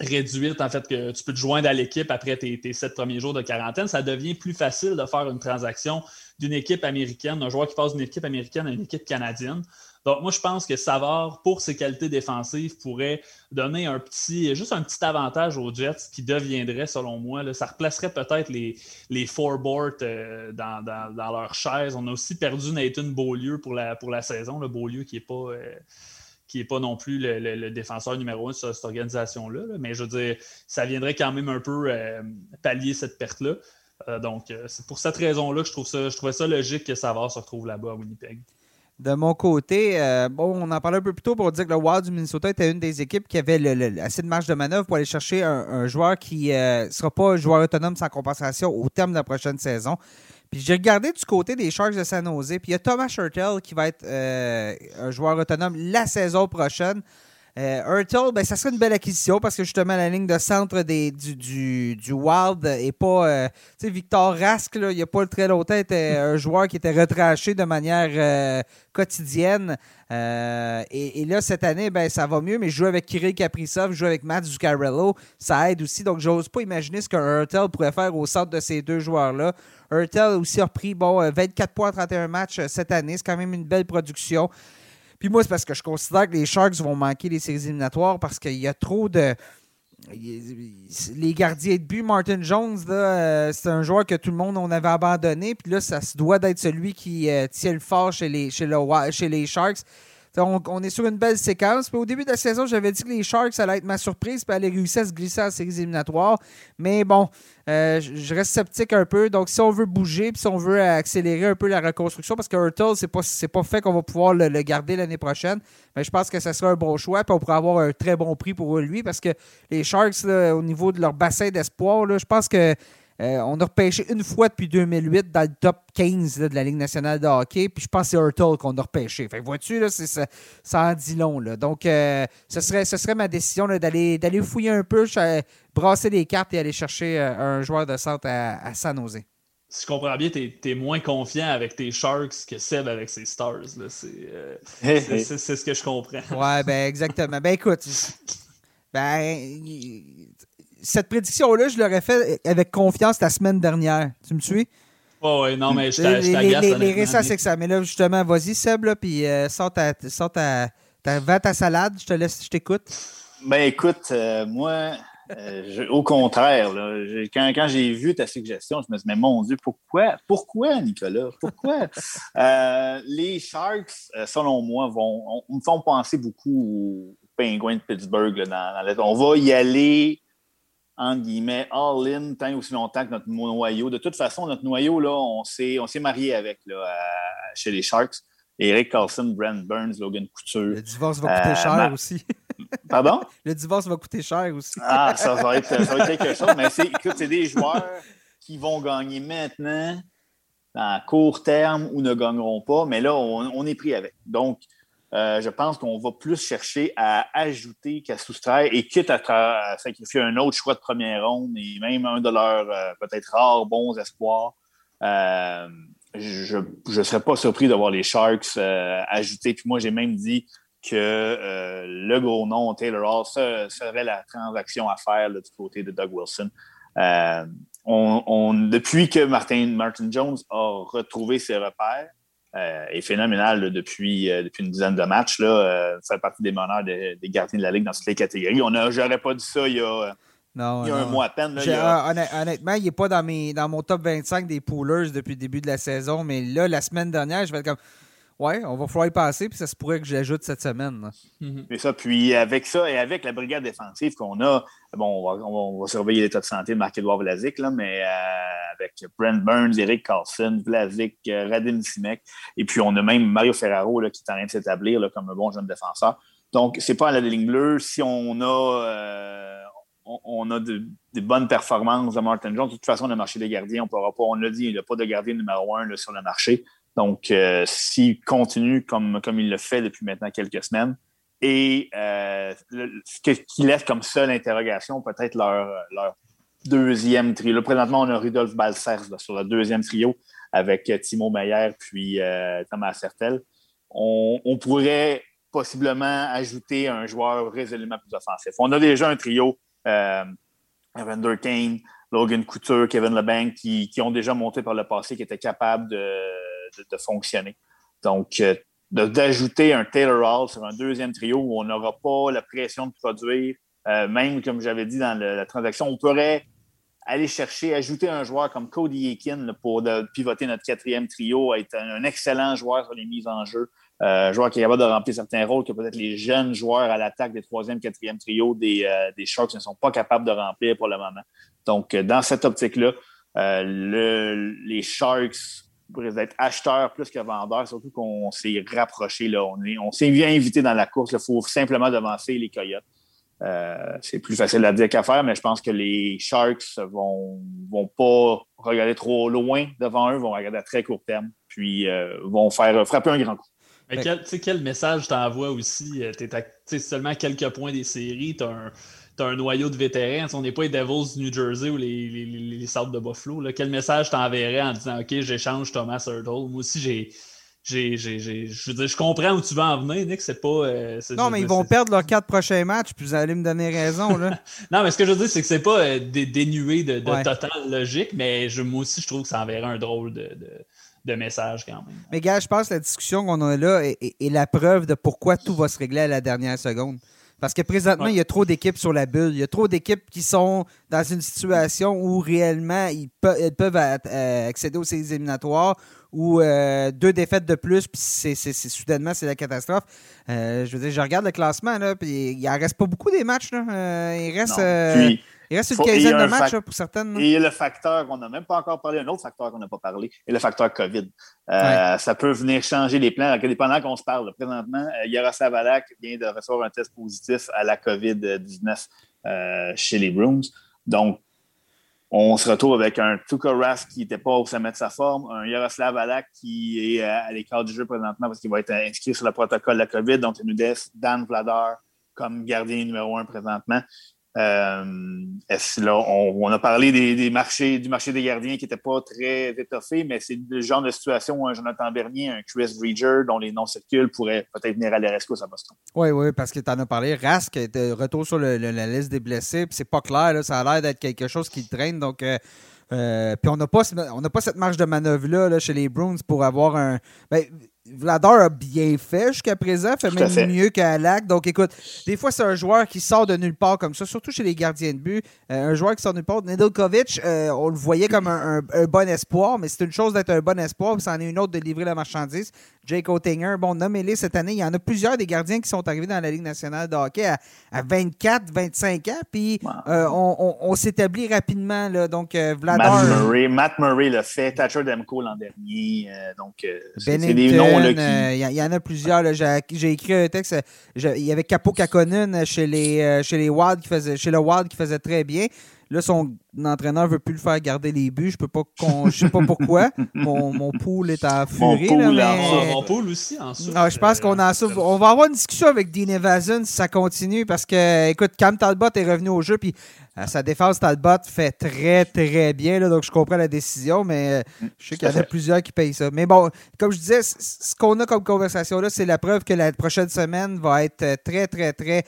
réduite, en fait, que tu peux te joindre à l'équipe après tes, tes, sept premiers jours de quarantaine, ça devient plus facile de faire une transaction d'une équipe américaine, d'un joueur qui passe d'une équipe américaine à une équipe canadienne. Donc, moi, je pense que Savard, pour ses qualités défensives, pourrait donner un petit, juste un petit avantage aux Jets qui deviendrait, selon moi, ça replacerait peut-être les, les four-boards euh, dans, leur chaise. On a aussi perdu Nathan Beaulieu pour la, pour la saison. Le Beaulieu qui n'est pas. Euh, qui n'est pas non plus le, défenseur numéro un de cette organisation-là. Mais je veux dire, ça viendrait quand même un peu euh, pallier cette perte-là. donc, c'est pour cette raison-là que je trouve ça, je trouvais ça logique que Savard se retrouve là-bas à Winnipeg. De mon côté, euh, bon, on en parlait un peu plus tôt pour dire que le Wild du Minnesota était une des équipes qui avait assez de marge de manœuvre pour aller chercher un, joueur qui ne euh, sera pas un joueur autonome sans compensation au terme de la prochaine saison. Puis j'ai regardé du côté des Sharks de San Jose, puis il y a Thomas Shurtel qui va être euh, un joueur autonome la saison prochaine. Euh, ben, ça serait une belle acquisition parce que justement, la ligne de centre des, du, du, du Wild est pas. Euh, tu sais, Victor Rask, il n'y a pas très longtemps, était un joueur qui était retraché de manière euh, quotidienne. Euh, et, là, cette année, ben, ça va mieux, mais je joue avec Kirill Kaprizov, je joue avec Matt Zuccarello. Ça aide aussi. Donc, j'ose pas imaginer ce qu'un Hurtel pourrait faire au centre de ces deux joueurs-là. Hurtel aussi a repris bon, 24 points 31 matchs cette année. C'est quand même une belle production. Puis moi, c'est parce que je considère que les Sharks vont manquer les séries éliminatoires parce qu'il y a trop de. Les gardiens de but, Martin Jones, euh, c'est un joueur que tout le monde on avait abandonné. Puis là, ça se doit d'être celui qui euh, tient le fort chez les, chez, chez les Sharks. On, est sur une belle séquence. au début de la saison, j'avais dit que les Sharks allaient être ma surprise, puis allaient réussir à se glisser en séries éliminatoires. Mais bon, euh, je reste sceptique un peu. Donc, si on veut bouger, puis si on veut accélérer un peu la reconstruction, parce que Hurtle, c'est pas, pas fait qu'on va pouvoir le, garder l'année prochaine, mais je pense que ce sera un bon choix, puis on pourrait avoir un très bon prix pour lui, parce que les Sharks, au niveau de leur bassin d'espoir, je pense que euh, on a repêché une fois depuis 2008 dans le top 15 de la Ligue nationale de hockey. Puis je pense que c'est Hurtle qu'on a repêché. Fait vois-tu, là, ça, ça en dit long. Là. Donc, euh, ce, serait, ce serait ma décision d'aller, d'aller fouiller un peu, brasser les cartes et aller chercher euh, un joueur de centre à, San Jose. Si je comprends bien, tu es, moins confiant avec tes Sharks que Seb avec ses Stars. C'est, c'est, ce que je comprends. Ouais, ben exactement. Ben écoute, ben, cette prédiction-là, je l'aurais fait avec confiance la semaine dernière. Tu me suis? Oh, ouais, non, mais je t'agace. Les, les, récents, c'est que ça. Mais là, justement, vas-y, Seb, là, puis euh, sors, ta, sors ta, ta, ta salade. Je te laisse, je t'écoute. Ben, écoute, euh, moi, euh, au contraire, là, quand, quand j'ai vu ta suggestion, je me suis dit, mais mon Dieu, pourquoi, pourquoi, Nicolas? Pourquoi? les Sharks, selon moi, vont, me font penser beaucoup aux Penguins de Pittsburgh. Là, dans, on va y aller entre guillemets, all-in tant aussi longtemps que notre noyau. De toute façon, notre noyau, là, on s'est, on s'est marié avec là, chez les Sharks. Eric Carlson, Brent Burns, Logan Couture. Le divorce va coûter euh, cher aussi. Pardon? Le divorce va coûter cher aussi. ah, ça va, être, ça va être quelque chose. Mais c'est, écoute, c'est des joueurs qui vont gagner maintenant, à court terme, ou ne gagneront pas. Mais là, on, on est pris avec. Donc, euh, je pense qu'on va plus chercher à ajouter qu'à soustraire et quitte à, sacrifier un autre choix de première ronde et même un de leurs euh, peut-être rares bons espoirs. Euh, je ne serais pas surpris de voir les Sharks ajouter. Puis moi, j'ai même dit que le gros nom, Taylor Hall, serait la transaction à faire du côté de Doug Wilson. On, depuis que Martin, Martin Jones a retrouvé ses repères, euh, est phénoménal depuis, euh, depuis une dizaine de matchs. Là, euh, fait partie des meneurs des gardiens de la Ligue dans toutes les catégories. On j'aurais pas dit ça il y a, un mois à peine. Honnêtement, il n'est pas dans, mes, dans mon top 25 des poolers depuis le début de la saison, mais là, la semaine dernière, je vais être comme Ouais, on va falloir y passer, puis ça se pourrait que j'ajoute cette semaine. Mm ça, puis avec ça et avec la brigade défensive qu'on a, bon, on va, surveiller l'état de santé de Marc-Edouard Vlasic, là, mais euh, avec Brent Burns, Eric Carlson, Vlasic, euh, Radim Simek, et puis on a même Mario Ferraro là, qui est en train de s'établir comme un bon jeune défenseur. Donc, c'est pas à la ligne bleue. Si on a, euh, on, a des bonnes performances de Martin Jones, de toute façon, le marché des gardiens, on pourra pas, on l'a dit, il n'y a pas de gardien numéro un sur le marché. Donc, euh, s'il continue comme, comme il le fait depuis maintenant quelques semaines, et euh, ce qui laisse comme seule interrogation peut-être leur, leur deuxième trio. Là, présentement, on a Rudolf Balsers sur le deuxième trio avec euh, Timo Meyer puis Thomas Sertel. On, pourrait possiblement ajouter un joueur résolument plus offensif. On a déjà un trio, Evander Kane, Logan Couture, Kevin LeBanc, qui, qui, ont déjà monté par le passé, qui étaient capables de, de, fonctionner. Donc, euh, d'ajouter un Taylor Hall sur un deuxième trio où on n'aura pas la pression de produire, euh, même comme j'avais dit dans la transaction, on pourrait aller chercher, ajouter un joueur comme Cody Aiken pour pivoter notre quatrième trio, être un, excellent joueur sur les mises en jeu, euh, joueur qui est capable de remplir certains rôles que peut-être les jeunes joueurs à l'attaque des troisième, quatrième trio des, des Sharks ne sont pas capables de remplir pour le moment. Donc, dans cette optique-là, les Sharks pourrait être acheteur plus que vendeur, surtout qu'on s'est rapproché. Là. On, on s'est bien invité dans la course. Il faut simplement devancer les Coyotes. Euh, c'est plus facile à dire qu'à faire, mais je pense que les Sharks vont, vont pas regarder trop loin devant eux, vont regarder à très court terme, puis euh, vont faire frapper un grand coup. Mais quel, quel message t'envoies aussi? Euh, tu es seulement quelques points des séries, tu un noyau de vétérans. On n'est pas les Devils du New Jersey ou les, les, les, de Buffalo. Quel message t'enverrais en disant OK, j'échange Thomas Hurdle? Moi aussi, j'ai. je veux dire, je comprends où tu vas en venir, Nick. C'est pas. Euh, non, mais ils vont perdre leurs quatre prochains matchs, puis vous allez me donner raison. Là. non, mais ce que je veux dire, c'est que c'est pas euh, dénué de, de totale logique, mais je, moi aussi, je trouve que ça enverrait un drôle de, de, message quand même. Mais gars, je pense que la discussion qu'on a là est, la preuve de pourquoi tout va se régler à la dernière seconde. Parce que présentement, il y a trop d'équipes sur la bulle. Il y a trop d'équipes qui sont dans une situation où réellement ils, peuvent, accéder aux séries éliminatoires ou deux défaites de plus, puis c'est, soudainement, c'est la catastrophe. je veux dire, je regarde le classement, là, puis il en reste pas beaucoup des matchs. Là. il reste. Il reste une quinzaine de matchs pour certaines. Et le facteur qu'on n'a même pas encore parlé, un autre facteur qu'on n'a pas parlé, et le facteur COVID. Euh, ça peut venir changer les plans. Pendant qu'on se parle, présentement, euh, Yaroslav Alak vient de recevoir un test positif à la COVID-19 euh, chez les Bruins. Donc, on se retrouve avec un Tuka Rask qui n'était pas au sommet de sa forme, un Yaroslav Alak qui est à l'écart du jeu présentement parce qu'il va être inscrit sur le protocole de la COVID. Donc, il nous laisse Dan Vladar comme gardien numéro un présentement. Euh, là, on, a parlé des, marchés, du marché des gardiens qui n'était pas très étoffé, mais c'est le genre de situation où un Jonathan Bernier, un Chris Reger, dont les noms circulent, pourrait peut-être venir à l'Eresco à Boston. Oui, oui, parce que tu en as parlé. Rask de retour sur la liste des blessés, puis c'est pas clair, ça a l'air d'être quelque chose qui traîne, donc. Euh, euh, puis on n'a pas, pas cette marge de manœuvre-là chez les Bruins pour avoir un. Ben, Vladar a bien fait jusqu'à présent, fait même mieux qu'à Lac. Donc, écoute, des fois, c'est un joueur qui sort de nulle part comme ça, surtout chez les gardiens de but. Euh, un joueur qui sort de nulle part. Nedeljkovic, euh, on le voyait comme un, bon espoir, mais c'est une chose d'être un bon espoir, puis c'en est une autre de livrer la marchandise. Jake Oettinger, bon, nommez-les cette année. Il y en a plusieurs des gardiens qui sont arrivés dans la Ligue nationale de hockey à, 24, 25 ans, puis euh, on, s'établit rapidement. Là, donc, Vladar. Matt Murray, Matt Murray l'a fait, Thatcher Demko l'an dernier. donc, c'est des noms il euh, y, en a plusieurs. J'ai écrit un texte. Il y avait Capo Kakonen chez les, euh, chez les Wild qui faisait, chez le Wild qui faisait très bien. Là, son l'entraîneur ne veut plus le faire garder les buts. Je peux pas je sais pas pourquoi. Mon, mon pool est à furie. Mon, pool, mon pool aussi en Non, je pense qu'on a On va avoir une discussion avec Dean Evason si ça continue parce que, écoute, Cam Talbot est revenu au jeu. Puis euh, sa défense, Talbot fait très, très bien. Là, donc, je comprends la décision, mais euh, je sais qu'il y en a plusieurs qui payent ça. Mais bon, comme je disais, ce qu'on a comme conversation là, c'est la preuve que la prochaine semaine va être euh, très, très, très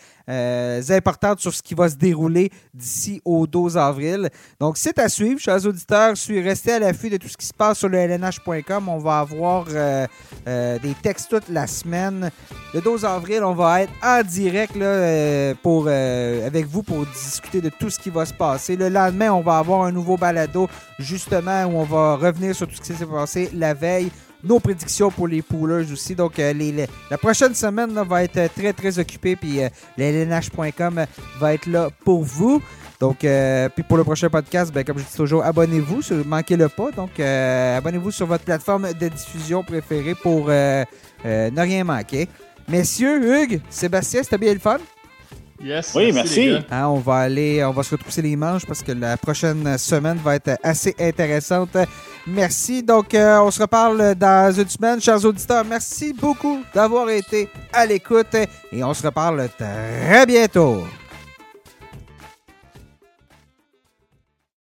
importante sur ce qui va se dérouler d'ici au 12 avril. Donc, c'est à suivre, chers auditeurs. Je suis resté à l'affût de tout ce qui se passe sur le LNH.com. On va avoir euh, euh, des textes toute la semaine. Le 12 avril, on va être en direct là, pour, avec vous pour discuter de tout ce qui va se passer. Le lendemain, on va avoir un nouveau balado, justement, où on va revenir sur tout ce qui s'est passé la veille nos prédictions pour les poolers aussi. Donc, la prochaine semaine va être très, très occupée. Puis, le LNH.com va être là pour vous. Donc, euh, puis pour le prochain podcast, ben, comme je dis toujours, abonnez-vous, manquez-le pas. Donc, euh, abonnez-vous sur votre plateforme de diffusion préférée pour euh, ne rien manquer. Messieurs, Hugues, Sébastien, c'était bien le fun? Yes, oui, merci. Hein, on va aller, on va se retrousser les manches parce que la prochaine semaine va être assez intéressante. Merci. Donc, on se reparle dans une semaine, chers auditeurs. Merci beaucoup d'avoir été à l'écoute et on se reparle très bientôt.